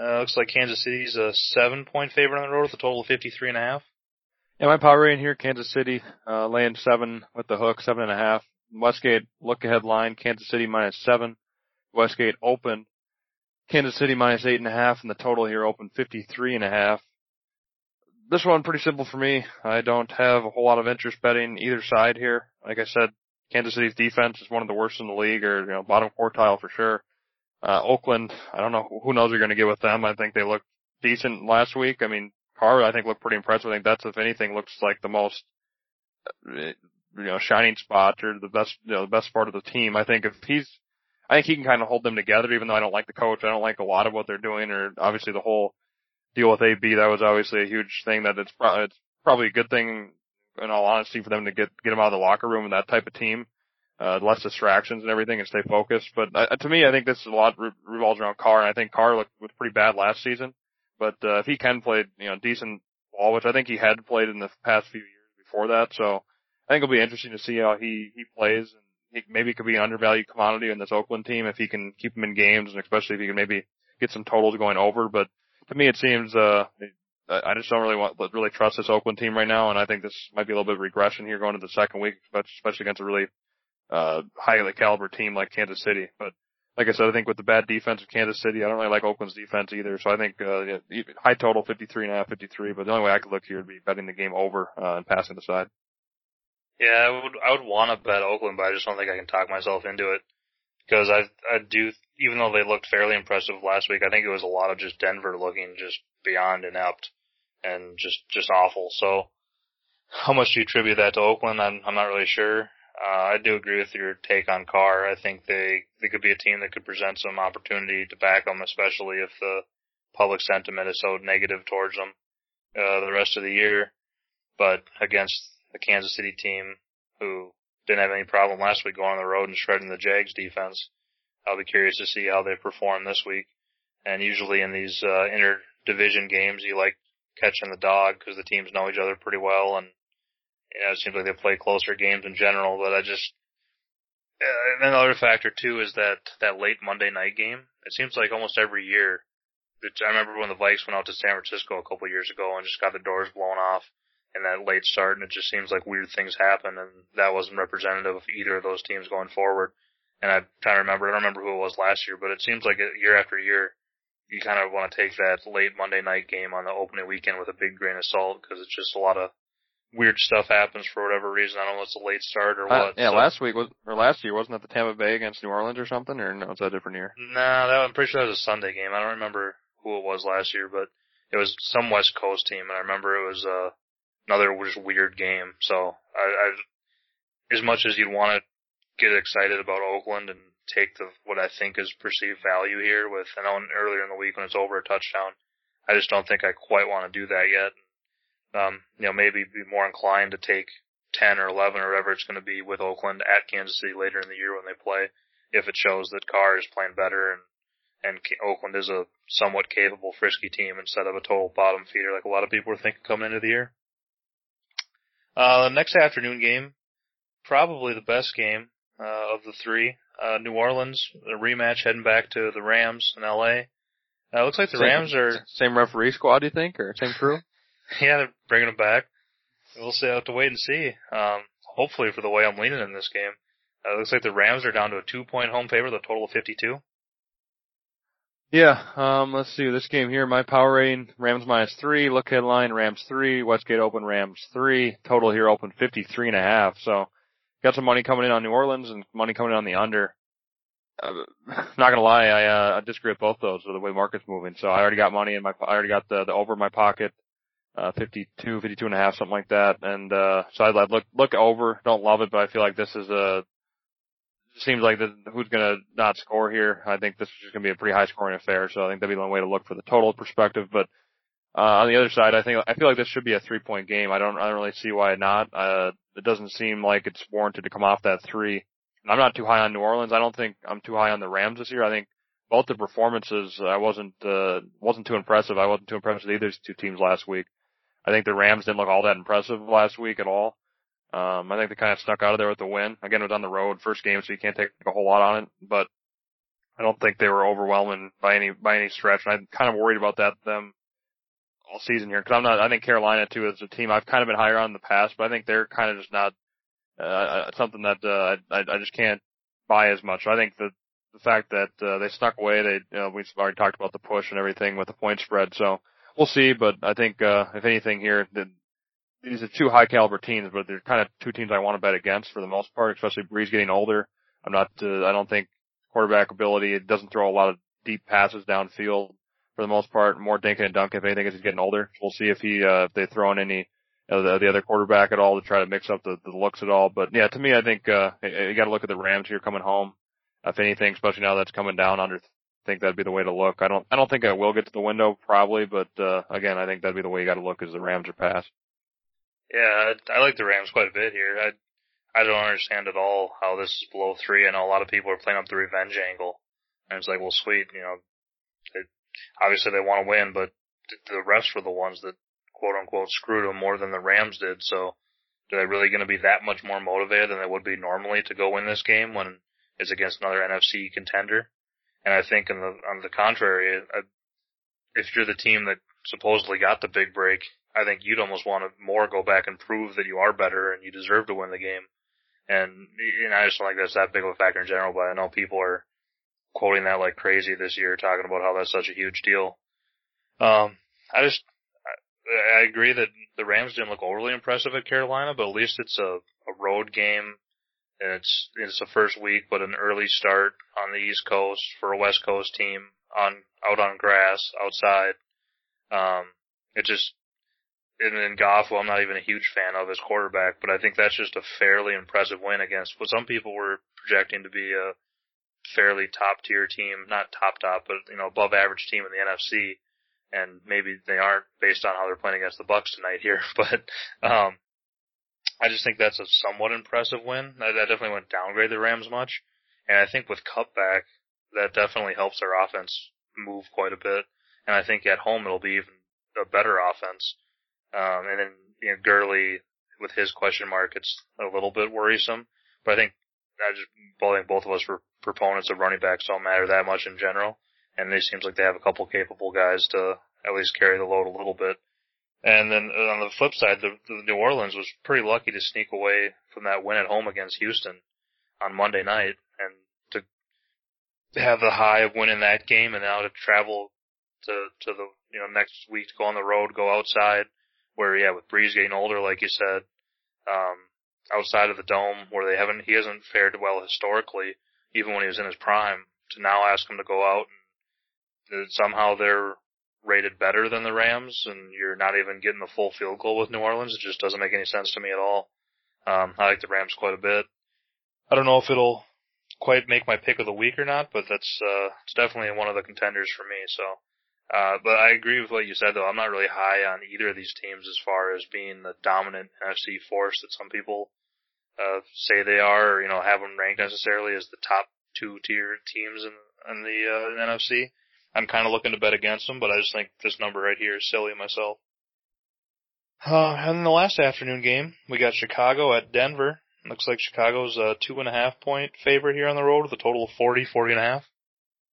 Uh, looks like Kansas City's a seven point favorite on the road with a total of fifty three and a half. Yeah, my power rating here, Kansas City, uh, laying seven with the hook, seven and a half. Westgate look ahead line, Kansas City minus seven. Westgate open. Kansas City minus eight and a half, and the total here open fifty three and a half. This one pretty simple for me. I don't have a whole lot of interest betting either side here. Like I said, Kansas City's defense is one of the worst in the league, or you know, bottom quartile for sure. Uh, Oakland, I don't know who knows you're going to get with them. I think they looked decent last week. I mean, Carr, I think looked pretty impressive. I think that's, if anything, looks like the most, uh, you know, shining spot or the best, you know, the best part of the team. I think if he's, I think he can kind of hold them together, even though I don't like the coach. I don't like a lot of what they're doing, or obviously the whole deal with AB. That was obviously a huge thing. That it's probably it's probably a good thing, in all honesty, for them to get get him out of the locker room and that type of team uh, less distractions and everything and stay focused. But uh, to me, I think this is a lot re- revolves around Carr, and I think Carr looked was pretty bad last season. But uh, if he can play, you know, decent ball, which I think he had played in the past few years before that, so I think it'll be interesting to see how he he plays. And he maybe could be an undervalued commodity in this Oakland team if he can keep him in games, and especially if he can maybe get some totals going over. But to me, it seems uh I just don't really want really trust this Oakland team right now, and I think this might be a little bit of regression here going into the second week, especially against a really uh, highly caliber team like Kansas City. But like I said, I think with the bad defense of Kansas City, I don't really like Oakland's defense either. So I think uh, high total 53 and a half, 53. But the only way I could look here would be betting the game over uh, and passing the side. Yeah, I would I would want to bet Oakland, but I just don't think I can talk myself into it because I I do even though they looked fairly impressive last week, I think it was a lot of just Denver looking just beyond inept and just just awful. So how much do you attribute that to Oakland? I'm I'm not really sure. Uh, I do agree with your take on Carr. I think they they could be a team that could present some opportunity to back them, especially if the public sentiment is so negative towards them uh, the rest of the year. But against the Kansas City team, who didn't have any problem last week going on the road and shredding the Jags defense, I'll be curious to see how they perform this week. And usually in these uh, inter-division games, you like catching the dog because the teams know each other pretty well and you know, it seems like they play closer games in general, but I just, uh, and another factor too is that, that late Monday night game. It seems like almost every year, I remember when the Vikes went out to San Francisco a couple years ago and just got the doors blown off in that late start, and it just seems like weird things happen, and that wasn't representative of either of those teams going forward. And I'm trying to remember, I don't remember who it was last year, but it seems like year after year, you kind of want to take that late Monday night game on the opening weekend with a big grain of salt because it's just a lot of weird stuff happens for whatever reason. I don't know if it's a late start or what. Uh, yeah, so. last week was or last year wasn't that the Tampa Bay against New Orleans or something, or no, was that a different year? Nah, that, I'm pretty sure that was a Sunday game. I don't remember who it was last year, but it was some West Coast team, and I remember it was uh, another just weird game. So I, I, as much as you'd want to get excited about Oakland and take the what I think is perceived value here with, I know earlier in the week when it's over a touchdown, I just don't think I quite want to do that yet um, you know, maybe be more inclined to take 10 or 11 or whatever it's going to be with Oakland at Kansas City later in the year when they play, if it shows that Carr is playing better and and Oakland is a somewhat capable, frisky team instead of a total bottom feeder like a lot of people were thinking coming into the year. Uh, the next afternoon game, probably the best game uh, of the three. Uh, New Orleans, a rematch heading back to the Rams in LA. Uh, looks like the same, Rams are same referee squad. You think, or same crew? Yeah, they're bringing him back. We'll see. I have to wait and see. Um, hopefully, for the way I'm leaning in this game, uh, it looks like the Rams are down to a two-point home favor, the total of 52. Yeah. Um, let's see this game here. My power rating: Rams minus three. Look ahead line: Rams three. Westgate open: Rams three. Total here open 53 and a half. So, got some money coming in on New Orleans and money coming in on the under. Uh, not gonna lie, I uh, I disagree with both those with the way market's moving. So I already got money in my I already got the the over in my pocket uh, 52, 52 and a half, something like that. And, uh, so I'd, look, look over. Don't love it, but I feel like this is a, seems like the, who's gonna not score here. I think this is just gonna be a pretty high scoring affair. So I think that'd be one way to look for the total perspective. But, uh, on the other side, I think, I feel like this should be a three point game. I don't, I don't really see why not. Uh, it doesn't seem like it's warranted to come off that three. And I'm not too high on New Orleans. I don't think I'm too high on the Rams this year. I think both the performances I wasn't uh, wasn't too impressive. I wasn't too impressed with either two teams last week. I think the Rams didn't look all that impressive last week at all. Um, I think they kind of snuck out of there with the win. Again, it was on the road, first game, so you can't take a whole lot on it. But I don't think they were overwhelming by any by any stretch. And I'm kind of worried about that them all season here because I'm not. I think Carolina too is a team I've kind of been higher on in the past, but I think they're kind of just not uh, something that uh, I I just can't buy as much. I think the the fact that uh, they snuck away, they know, we've already talked about the push and everything with the point spread, so we'll see. But I think uh, if anything here, the, these are two high caliber teams, but they're kind of two teams I want to bet against for the most part, especially Brees getting older. I'm not. Uh, I don't think quarterback ability. It doesn't throw a lot of deep passes downfield for the most part. More dinking and dunking if anything as he's getting older. We'll see if he uh, if they throw in any uh, the, the other quarterback at all to try to mix up the, the looks at all. But yeah, to me, I think uh, you got to look at the Rams here coming home. If anything, especially now that's coming down under, think that'd be the way to look. I don't I don't think I will get to the window probably, but uh, again, I think that'd be the way you got to look is the Rams are pass. Yeah, I, like the Rams quite a bit here. I I don't understand at all how this is below three. Know a lot of people are playing up the revenge angle, and it's like, well, sweet, you know, they, obviously they want to win, but the refs were the ones that quote unquote screwed them more than the Rams did. So, are they really going to be that much more motivated than they would be normally to go win this game when it's against another NFC contender? And I think, in the on the contrary, if you're the team that supposedly got the big break, I think you'd almost want to more go back and prove that you are better and you deserve to win the game. And, and I just don't think that's that big of a factor in general, but I know people are quoting that like crazy this year, talking about how that's such a huge deal. Um, I just, I, I agree that the Rams didn't look overly impressive at Carolina, but at least it's a, a road game. And it's, it's the first week, but an early start on the East Coast for a West Coast team on, out on grass, outside. Um, it just, and then Goff, who I'm not even a huge fan of as quarterback, but I think that's just a fairly impressive win against what some people were projecting to be a fairly top tier team, not top top, but you know above average team in the NFC. And maybe they aren't based on how they're playing against the Bucs tonight here, but um, I just think that's a somewhat impressive win. That, definitely wouldn't downgrade the Rams much, and I think with Kupp back, that definitely helps their offense move quite a bit. And I think at home it'll be even a better offense. Um, and then, you know, Gurley with his question mark, it's a little bit worrisome. But I think I just, I think both of us were proponents of running backs don't matter that much in general. And it seems like they have a couple capable guys to at least carry the load a little bit. And then uh, on the flip side, the, the New Orleans was pretty lucky to sneak away from that win at home against Houston on Monday night and to have the high of winning that game and now to travel to, to the, you know, next week to go on the road, go outside where yeah, with Brees getting older, like you said, um, outside of the dome where they haven't, he hasn't fared well historically, even when he was in his prime, to now ask him to go out and somehow they're rated better than the Rams and you're not even getting the full field goal with New Orleans. It just doesn't make any sense to me at all. Um, I like the Rams quite a bit. I don't know if it'll quite make my pick of the week or not, but that's, uh, it's definitely one of the contenders for me. So, uh, but I agree with what you said though. I'm not really high on either of these teams as far as being the dominant NFC force that some people, uh, say they are, or, you know, have them ranked necessarily as the top two tier teams in, in the, uh, NFC. I'm kind of looking to bet against them, but I just think this number right here is silly myself. Uh, and then the last afternoon game, we got Chicago at Denver. Looks like Chicago's a two and a half point favorite here on the road with a total of 40, 40 and a half.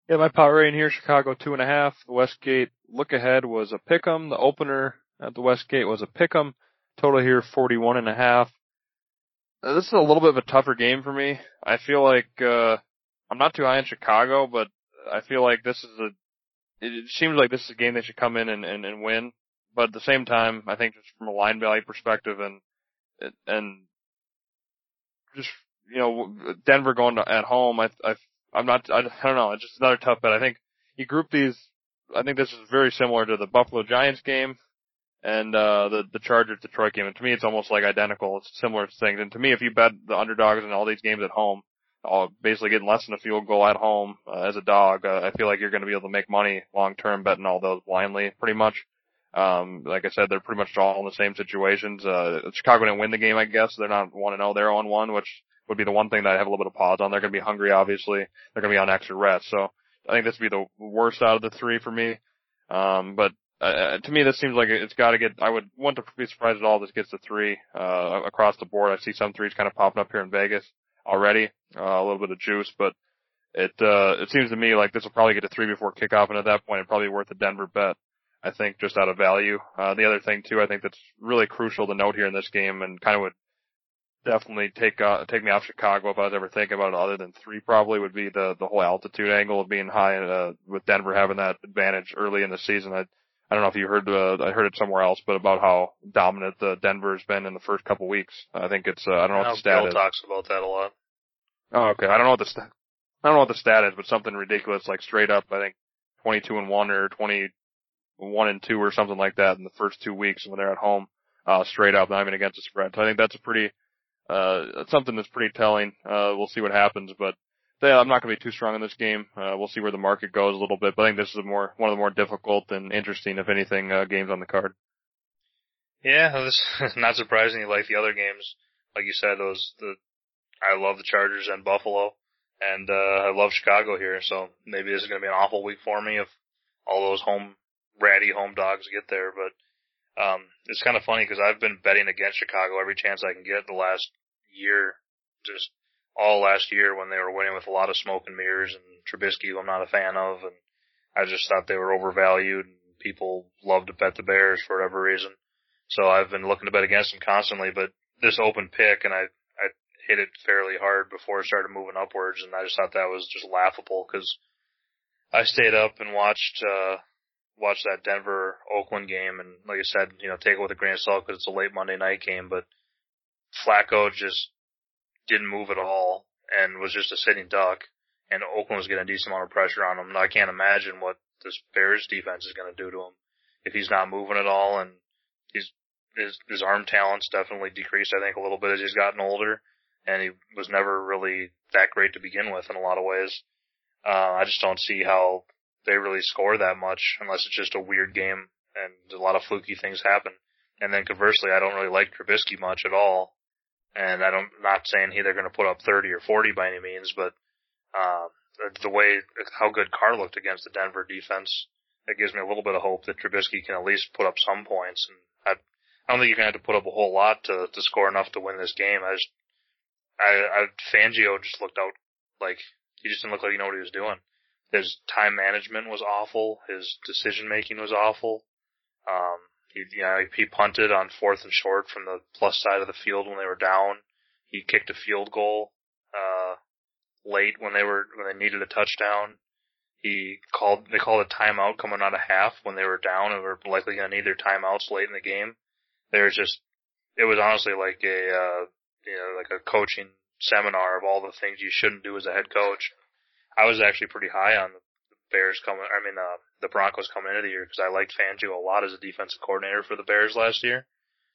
Yeah, my power rating here, Chicago two and a half. The Westgate look ahead was a pick'em. The opener at the Westgate was a pick'em. Total here forty one and a half. Uh, this is a little bit of a tougher game for me. I feel like uh I'm not too high in Chicago, but I feel like this is a. It seems like this is a game they should come in and, and, and win. But at the same time, I think just from a line value perspective and and just you know Denver going to, at home, I I I'm not, I, I don't know, it's just another tough bet. I think you group these, I think this is very similar to the Buffalo Giants game and, uh, the, the Chargers Detroit game. And to me, it's almost like identical. It's similar things. And to me, if you bet the underdogs in all these games at home, all basically getting less than a field goal at home uh, as a dog, uh, I feel like you're going to be able to make money long term betting all those blindly, pretty much. Um, like I said, they're pretty much all in the same situations. Uh, Chicago didn't win the game, I guess. They're not one to know. They're on one, which would be the one thing that I have a little bit of pause on. They're going to be hungry, obviously. They're going to be on extra rest. So I think this would be the worst out of the three for me. Um, but uh, to me, this seems like it's got to get. I would want to be surprised at all. This gets to three uh, across the board. I see some threes kind of popping up here in Vegas already. Uh, a little bit of juice, but it uh, it seems to me like this will probably get to three before kickoff, and at that point, it's probably worth a Denver bet. I think just out of value. Uh, the other thing too, I think that's really crucial to note here in this game, and kind of would definitely take uh, take me off Chicago if I was ever thinking about it. Other than three, probably would be the the whole altitude angle of being high, uh, with Denver having that advantage early in the season. I I don't know if you heard uh, I heard it somewhere else, but about how dominant the Denver's been in the first couple weeks. I think it's uh, I don't know what the stat Bill is. talks about that a lot. Oh, okay. I don't know what the st- I don't know what the stat is, but something ridiculous like straight up. I think 22 and one or 21 and two or something like that in the first two weeks when they're at home, uh, straight up, not even against the spread. So I think that's a pretty uh something that's pretty telling. Uh, we'll see what happens, but yeah, I'm not going to be too strong in this game. Uh, we'll see where the market goes a little bit, but I think this is a more one of the more difficult and interesting, if anything, uh, games on the card. Yeah, this not surprising. Like the other games, like you said. Those the I love the Chargers and Buffalo, and uh, I love Chicago here. So maybe this is going to be an awful week for me if all those home ratty home dogs get there. But um, it's kind of funny because I've been betting against Chicago every chance I can get the last year, just all last year when they were winning with a lot of smoke and mirrors and Trubisky, who I'm not a fan of, and I just thought they were overvalued. and People love to bet the Bears for whatever reason. So I've been looking to bet against them constantly, but this open pick and I, I hit it fairly hard before it started moving upwards and I just thought that was just laughable because I stayed up and watched, uh, watched that Denver Oakland game and like I said, you know, take it with a grain of salt because it's a late Monday night game, but Flacco just didn't move at all and was just a sitting duck and Oakland was getting a decent amount of pressure on him. I can't imagine what this Bears defense is going to do to him if he's not moving at all and he's his his arm talent's definitely decreased. I think a little bit as he's gotten older, and he was never really that great to begin with in a lot of ways. Uh, I just don't see how they really score that much unless it's just a weird game and a lot of fluky things happen. And then conversely, I don't really like Trubisky much at all. And I don't, not saying he they're going to put up 30 or 40 by any means, but, uh, the way, how good Carr looked against the Denver defense, it gives me a little bit of hope that Trubisky can at least put up some points. And I, I don't think you're going to have to put up a whole lot to, to score enough to win this game. I just, I, I, Fangio just looked out like, he just didn't look like he knew what he was doing. His time management was awful. His decision making was awful. Um, he, you know, he punted on fourth and short from the plus side of the field when they were down. He kicked a field goal, uh, late when they were, when they needed a touchdown. He called, they called a timeout coming out of half when they were down and were likely going to need their timeouts late in the game. There was just, it was honestly like a, uh, you know, like a coaching seminar of all the things you shouldn't do as a head coach. I was actually pretty high on Bears coming, I mean, uh, the Broncos coming into the year because I liked Fangio a lot as a defensive coordinator for the Bears last year.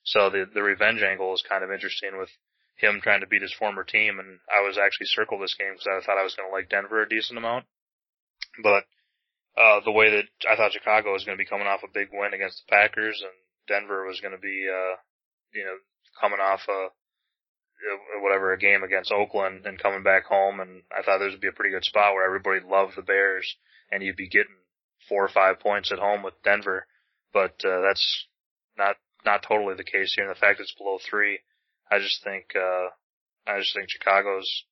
So the, the revenge angle is kind of interesting with him trying to beat his former team. And I was actually circled this game because I thought I was going to like Denver a decent amount. But, uh, the way that I thought Chicago was going to be coming off a big win against the Packers and Denver was going to be, uh, you know, coming off a, whatever, a game against Oakland and coming back home. And I thought this would be a pretty good spot where everybody loved the Bears and you'd be getting four or five points at home with Denver. But, uh, that's not, not totally the case here. And the fact it's below three, I just think, uh, I just think Chicago's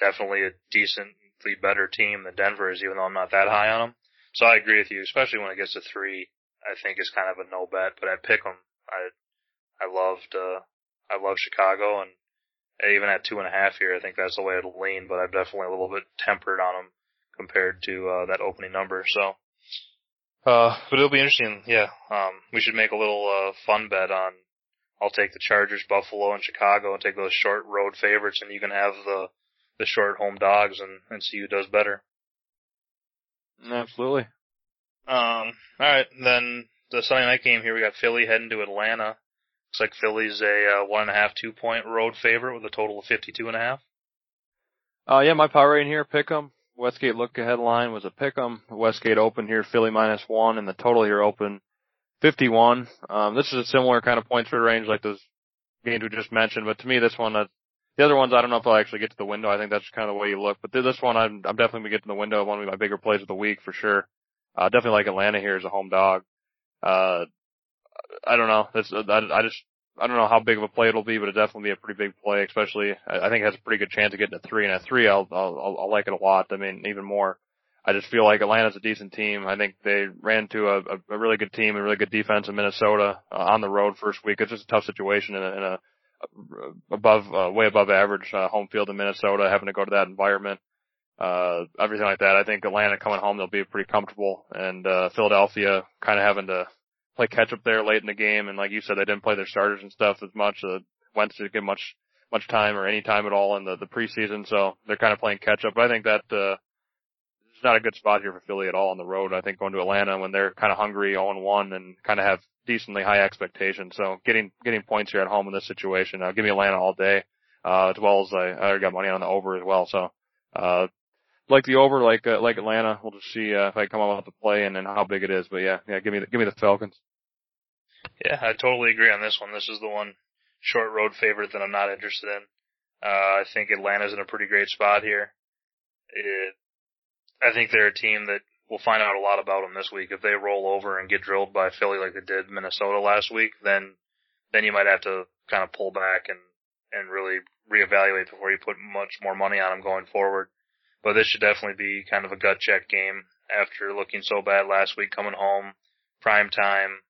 definitely a decently better team than Denver is, even though I'm not that high on them. So I agree with you, especially when it gets to three. I think is kind of a no bet, but I pick them. I I loved uh, I love Chicago, and even at two and a half here, I think that's the way it'll lean. But I'm definitely a little bit tempered on them compared to uh, that opening number. So, uh, but it'll be interesting. Yeah, um, we should make a little uh, fun bet on. I'll take the Chargers, Buffalo, and Chicago, and take those short road favorites, and you can have the the short home dogs, and and see who does better. Absolutely. Um, alright, then the Sunday night game here, we got Philly heading to Atlanta. Looks like Philly's a uh, one and a half, two point road favorite with a total of fifty two and a half. Uh, yeah, my power rating here, pick 'em. Westgate look ahead line was a pick 'em. Westgate open here, Philly minus one, and the total here open 51. Um, this is a similar kind of points spread range like those games we just mentioned, but to me, this one, uh, the other ones, I don't know if I'll actually get to the window. I think that's kind of the way you look, but this one, I'm, I'm definitely gonna get to the window. One of my bigger plays of the week for sure. Uh, definitely like Atlanta here as a home dog. Uh, I don't know. That's, I, I just, I don't know how big of a play it'll be, but it'll definitely be a pretty big play, especially, I, think it has a pretty good chance of getting a three, and at three, I'll, I'll, I'll like it a lot. I mean, even more. I just feel like Atlanta's a decent team. I think they ran to a, a, a really good team, a really good defense in Minnesota uh, on the road first week. It's just a tough situation in a, in a above, uh, way above average uh, home field in Minnesota, having to go to that environment, uh, everything like that. I think Atlanta coming home, they'll be pretty comfortable, and uh, Philadelphia kind of having to play catch up there late in the game. And like you said, they didn't play their starters and stuff as much. Uh, Wentz didn't get much much time or any time at all in the the preseason, so they're kind of playing catch up. But I think that. uh it's not a good spot here for Philly at all on the road. I think going to Atlanta when they're kind of hungry 0-1 and kind of have decently high expectations. So getting, getting points here at home in this situation, uh, give me Atlanta all day, uh, as well as I, I got money on the over as well. So, uh, like the over, like, uh, like Atlanta. We'll just see, uh, if I come up with the play and, and how big it is. But yeah, yeah, give me the, give me the Falcons. Yeah, I totally agree on this one. This is the one short road favorite that I'm not interested in. Uh, I think Atlanta's in a pretty great spot here. It, I think they're a team that we'll find out a lot about them this week. If they roll over and get drilled by Philly like they did Minnesota last week, then then you might have to kind of pull back and and really reevaluate before you put much more money on them going forward. But this should definitely be kind of a gut check game after looking so bad last week coming home, prime time,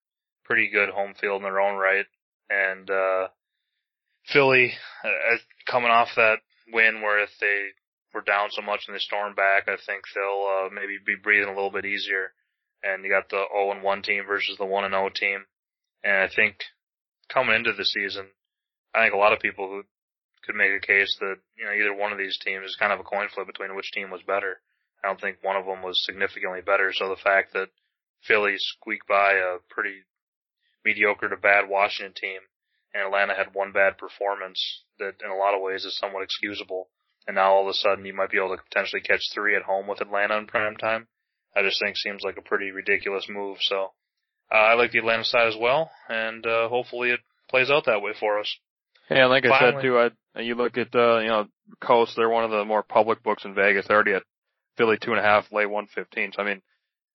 pretty good home field in their own right, and uh Philly uh, coming off that win where if they were down so much and they stormed back, I think they'll uh, maybe be breathing a little bit easier. And you got the 0 and 1 team versus the 1 and 0 team. And I think coming into the season, I think a lot of people who could make a case that, you know, either one of these teams is kind of a coin flip between which team was better. I don't think one of them was significantly better. So the fact that Philly squeaked by a pretty mediocre to bad Washington team and Atlanta had one bad performance that in a lot of ways is somewhat excusable and now all of a sudden you might be able to potentially catch three at home with Atlanta in prime time. I just think seems like a pretty ridiculous move. So uh, I like the Atlanta side as well, and uh, hopefully it plays out that way for us. Yeah, like Finally, I said too, I, you look at uh, you know Coast, they're one of the more public books in Vegas. They're already at Philly two and a half, lay one fifteen. So I mean,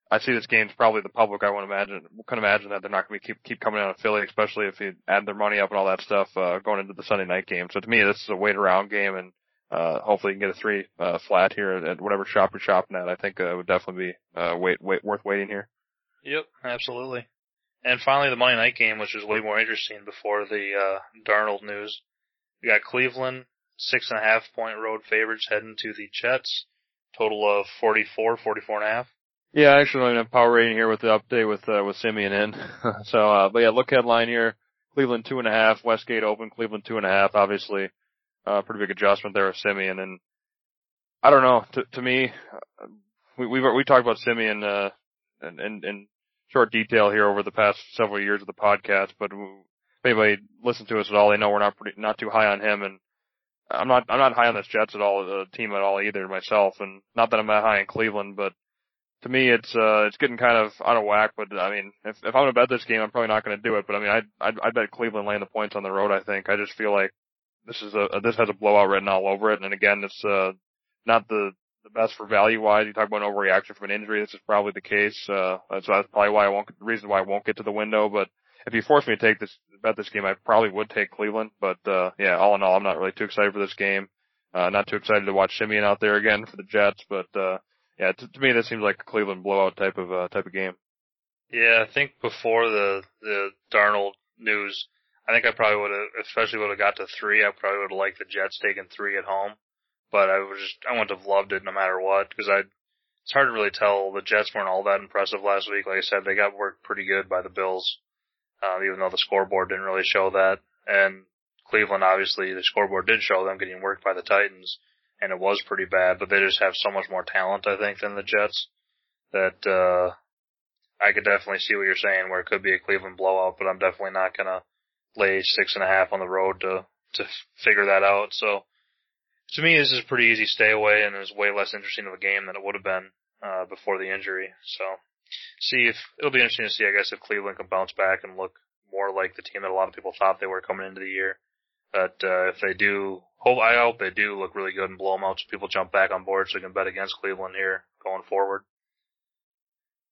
I see this game's probably the public. I would imagine, can imagine that they're not going to keep keep coming out of Philly, especially if you add their money up and all that stuff uh, going into the Sunday night game. So to me, this is a wait around game, and uh, hopefully you can get a three uh, flat here at whatever shop you're shopping at. I think uh, it would definitely be uh, wait, wait, worth waiting here. Yep, absolutely. And finally, the Monday night game, which was way more interesting before the uh, Darnold news. We got Cleveland six and a half point road favorites heading to the Jets. Total of 44, 44 and a half. Yeah, I actually don't even have power rating here with the update with uh, with Siemian in. so, uh, but yeah, look ahead line here: Cleveland two and a half, Westgate open, Cleveland two and a half. Obviously, uh, pretty big adjustment there with Siemian. And I don't know, to, to me, we, we, we talked about Siemian, uh, and and in short detail here over the past several years of the podcast, but if anybody listens to us at all, they know we're not pretty, not too high on him. And I'm not, I'm not high on this Jets at all, the team at all either myself. And not that I'm that high in Cleveland, but to me, it's uh, it's getting kind of out of whack. But I mean, if if I'm gonna bet this game, I'm probably not gonna do it. But I mean, I I I bet Cleveland laying the points on the road. I think I just feel like this is a this has a blowout written all over it. And again, it's uh, not the the best for value wise. You talk about an overreaction from an injury. This is probably the case. Uh, so that's probably why I won't the reason why I won't get to the window. But if you force me to take this bet this game, I probably would take Cleveland. But uh, yeah, all in all, I'm not really too excited for this game. Uh, not too excited to watch Siemian out there again for the Jets. But uh, yeah, to, to me, this seems like a Cleveland blowout type of uh, type of game. Yeah, I think before the the Darnold news, I think I probably would have, especially would have got to three. I probably would have liked the Jets taking three at home, but I was just, I wouldn't have loved it no matter what because I, it's hard to really tell. The Jets weren't all that impressive last week. Like I said, they got worked pretty good by the Bills, uh, even though the scoreboard didn't really show that. And Cleveland, obviously, the scoreboard did show them getting worked by the Titans, and it was pretty bad. But they just have so much more talent, I think, than the Jets. That uh, I could definitely see what you're saying, where it could be a Cleveland blowout. But I'm definitely not gonna lay six and a half on the road to to figure that out. So to me, this is a pretty easy stay away, and it's way less interesting of a game than it would have been uh, before the injury. So see if it'll be interesting to see, I guess, if Cleveland can bounce back and look more like the team that a lot of people thought they were coming into the year. But uh, if they do, hope I hope they do look really good and blow them out, so people jump back on board so we can bet against Cleveland here going forward.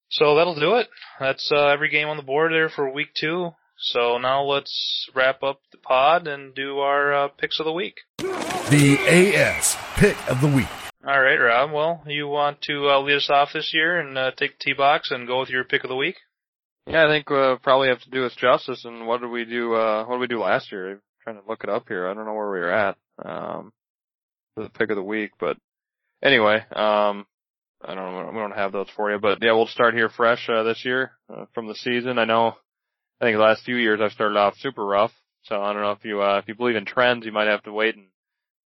So that'll do it. That's uh, every game on the board there for week two. So now let's wrap up the pod and do our uh, picks of the week. The AS pick of the week. All right, Rob. Well, you want to uh, lead us off this year and uh, take the tee box and go with your pick of the week? Yeah, I think we'll probably have to do us justice. And what did we do? Uh, what did we do last year? I'm trying to look it up here. I don't know where we were at um, the pick of the week, but anyway, um, I don't know. We don't have those for you, but yeah, we'll start here fresh uh, this year uh, from the season. I know. I think the last few years I started off super rough, so I don't know if you uh, if you believe in trends, you might have to wait and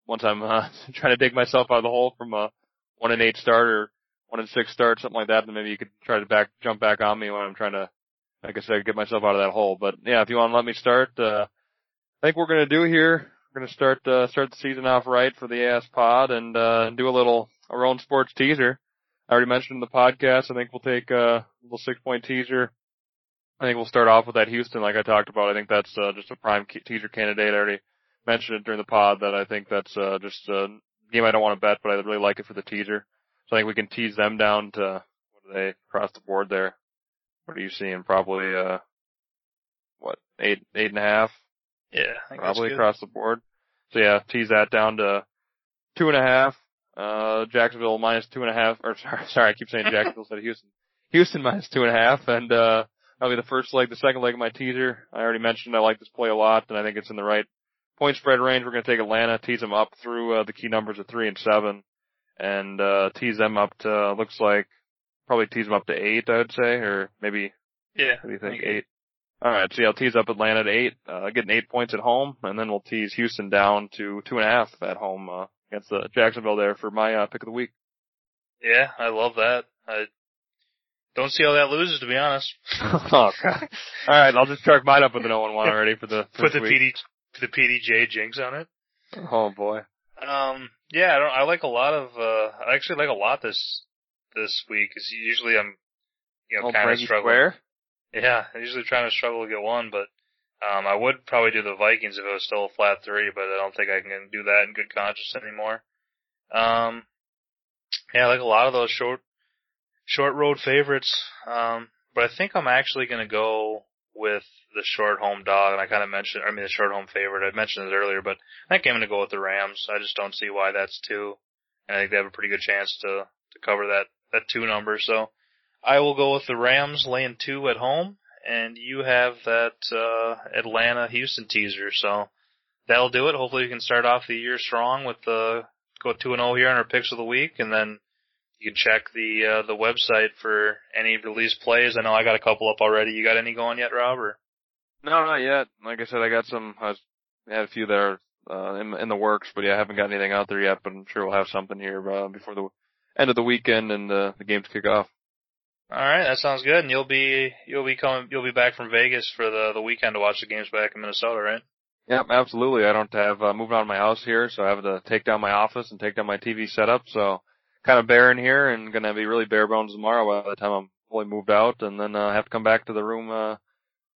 once I'm uh, trying to dig myself out of the hole from a one and eight start or one and six start, something like that, then maybe you could try to back jump back on me when I'm trying to, like I said, get myself out of that hole. But yeah, if you want to let me start, uh, I think we're gonna do here. We're gonna start uh, start the season off right for the AS Pod and uh, do a little our own sports teaser. I already mentioned in the podcast. I think we'll take uh, a little six point teaser. I think we'll start off with that Houston, like I talked about. I think that's uh, just a prime teaser candidate. I already mentioned it during the pod that I think that's uh, just a game I don't want to bet, but I really like it for the teaser. So I think we can tease them down to what are they across the board there? What are you seeing? Probably uh, what eight eight and a half? Yeah, probably across the board. So yeah, tease that down to two and a half. Uh, Jacksonville minus two and a half, or sorry, sorry, I keep saying Jacksonville instead of Houston. Houston minus two and a half, and uh, that'll be the first leg. The second leg of my teaser, I already mentioned I like this play a lot, and I think it's in the right point spread range. We're going to take Atlanta, tease them up through uh, the key numbers of three and seven, and uh, tease them up to looks like probably tease them up to eight, I would say, or maybe. Yeah. What do you think? Eight. All right, so yeah, I'll tease up Atlanta at eight, uh, getting eight points at home, and then we'll tease Houston down to two and a half at home. Uh, against the Jacksonville there for my uh, pick of the week. Yeah, I love that. I don't see how that loses, to be honest. oh god! All right, I'll just chalk mine up with an 0 1 already for the put the week. PD the PDJ jinx on it. Oh boy. Um. Yeah, I don't. I like a lot of. uh I actually like a lot this this week because usually I'm you know oh, kind of struggling. Square? Yeah, I'm usually trying to struggle to get one, but um, I would probably do the Vikings if it was still a flat three, but I don't think I can do that in good conscience anymore. Um, yeah, I like a lot of those short, short road favorites. Um, but I think I'm actually going to go with the short home dog, and I kind of mentioned, I mean, the short home favorite. I mentioned it earlier, but I think I'm going to go with the Rams. I just don't see why that's two, and I think they have a pretty good chance to to cover that that two number. So I will go with the Rams laying two at home, and you have that uh, Atlanta Houston teaser. So that'll do it. Hopefully, we can start off the year strong with the go two and zero here on our picks of the week, and then you can check the uh, the website for any released plays. I know I got a couple up already. You got any going yet, Rob? Or? No, not yet. Like I said, I got some. I had a few there uh, in, in the works, but yeah, I haven't got anything out there yet. But I'm sure we'll have something here uh, before the end of the weekend and uh, the games kick off. All right, that sounds good. And you'll be you'll be coming you'll be back from Vegas for the the weekend to watch the games back in Minnesota, right? Yep, absolutely. I don't have uh, moving out of my house here, so I have to take down my office and take down my TV setup. So kind of bare in here and gonna be really bare bones tomorrow by the time I'm fully moved out, and then uh, have to come back to the room uh,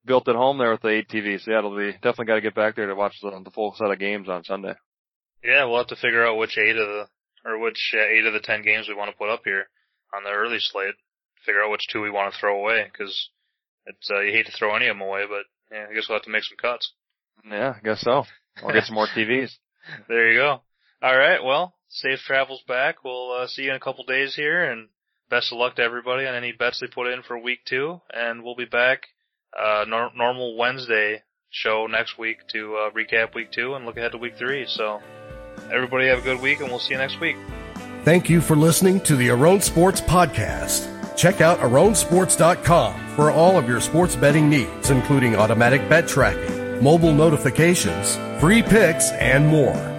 built at home there with the eight TV. So yeah, it'll be definitely got to get back there to watch the, the full set of games on Sunday. Yeah, we'll have to figure out which eight of the or which uh, eight of the ten games we want to put up here on the early slate figure out which two we want to throw away because it's uh, you hate to throw any of them away, but yeah, I guess we'll have to make some cuts. Yeah, I guess so. We'll get some more TVs. There you go. All right. Well, safe travels back. We'll uh, see you in a couple days here, and best of luck to everybody on any bets they put in for week two. And we'll be back uh, nor- normal Wednesday show next week to uh, recap week two and look ahead to week three. So everybody have a good week, and we'll see you next week. Thank you for listening to the Aron Sports Podcast. Check out aronsports.com for all of your sports betting needs, including automatic bet tracking, mobile notifications, free picks, and more.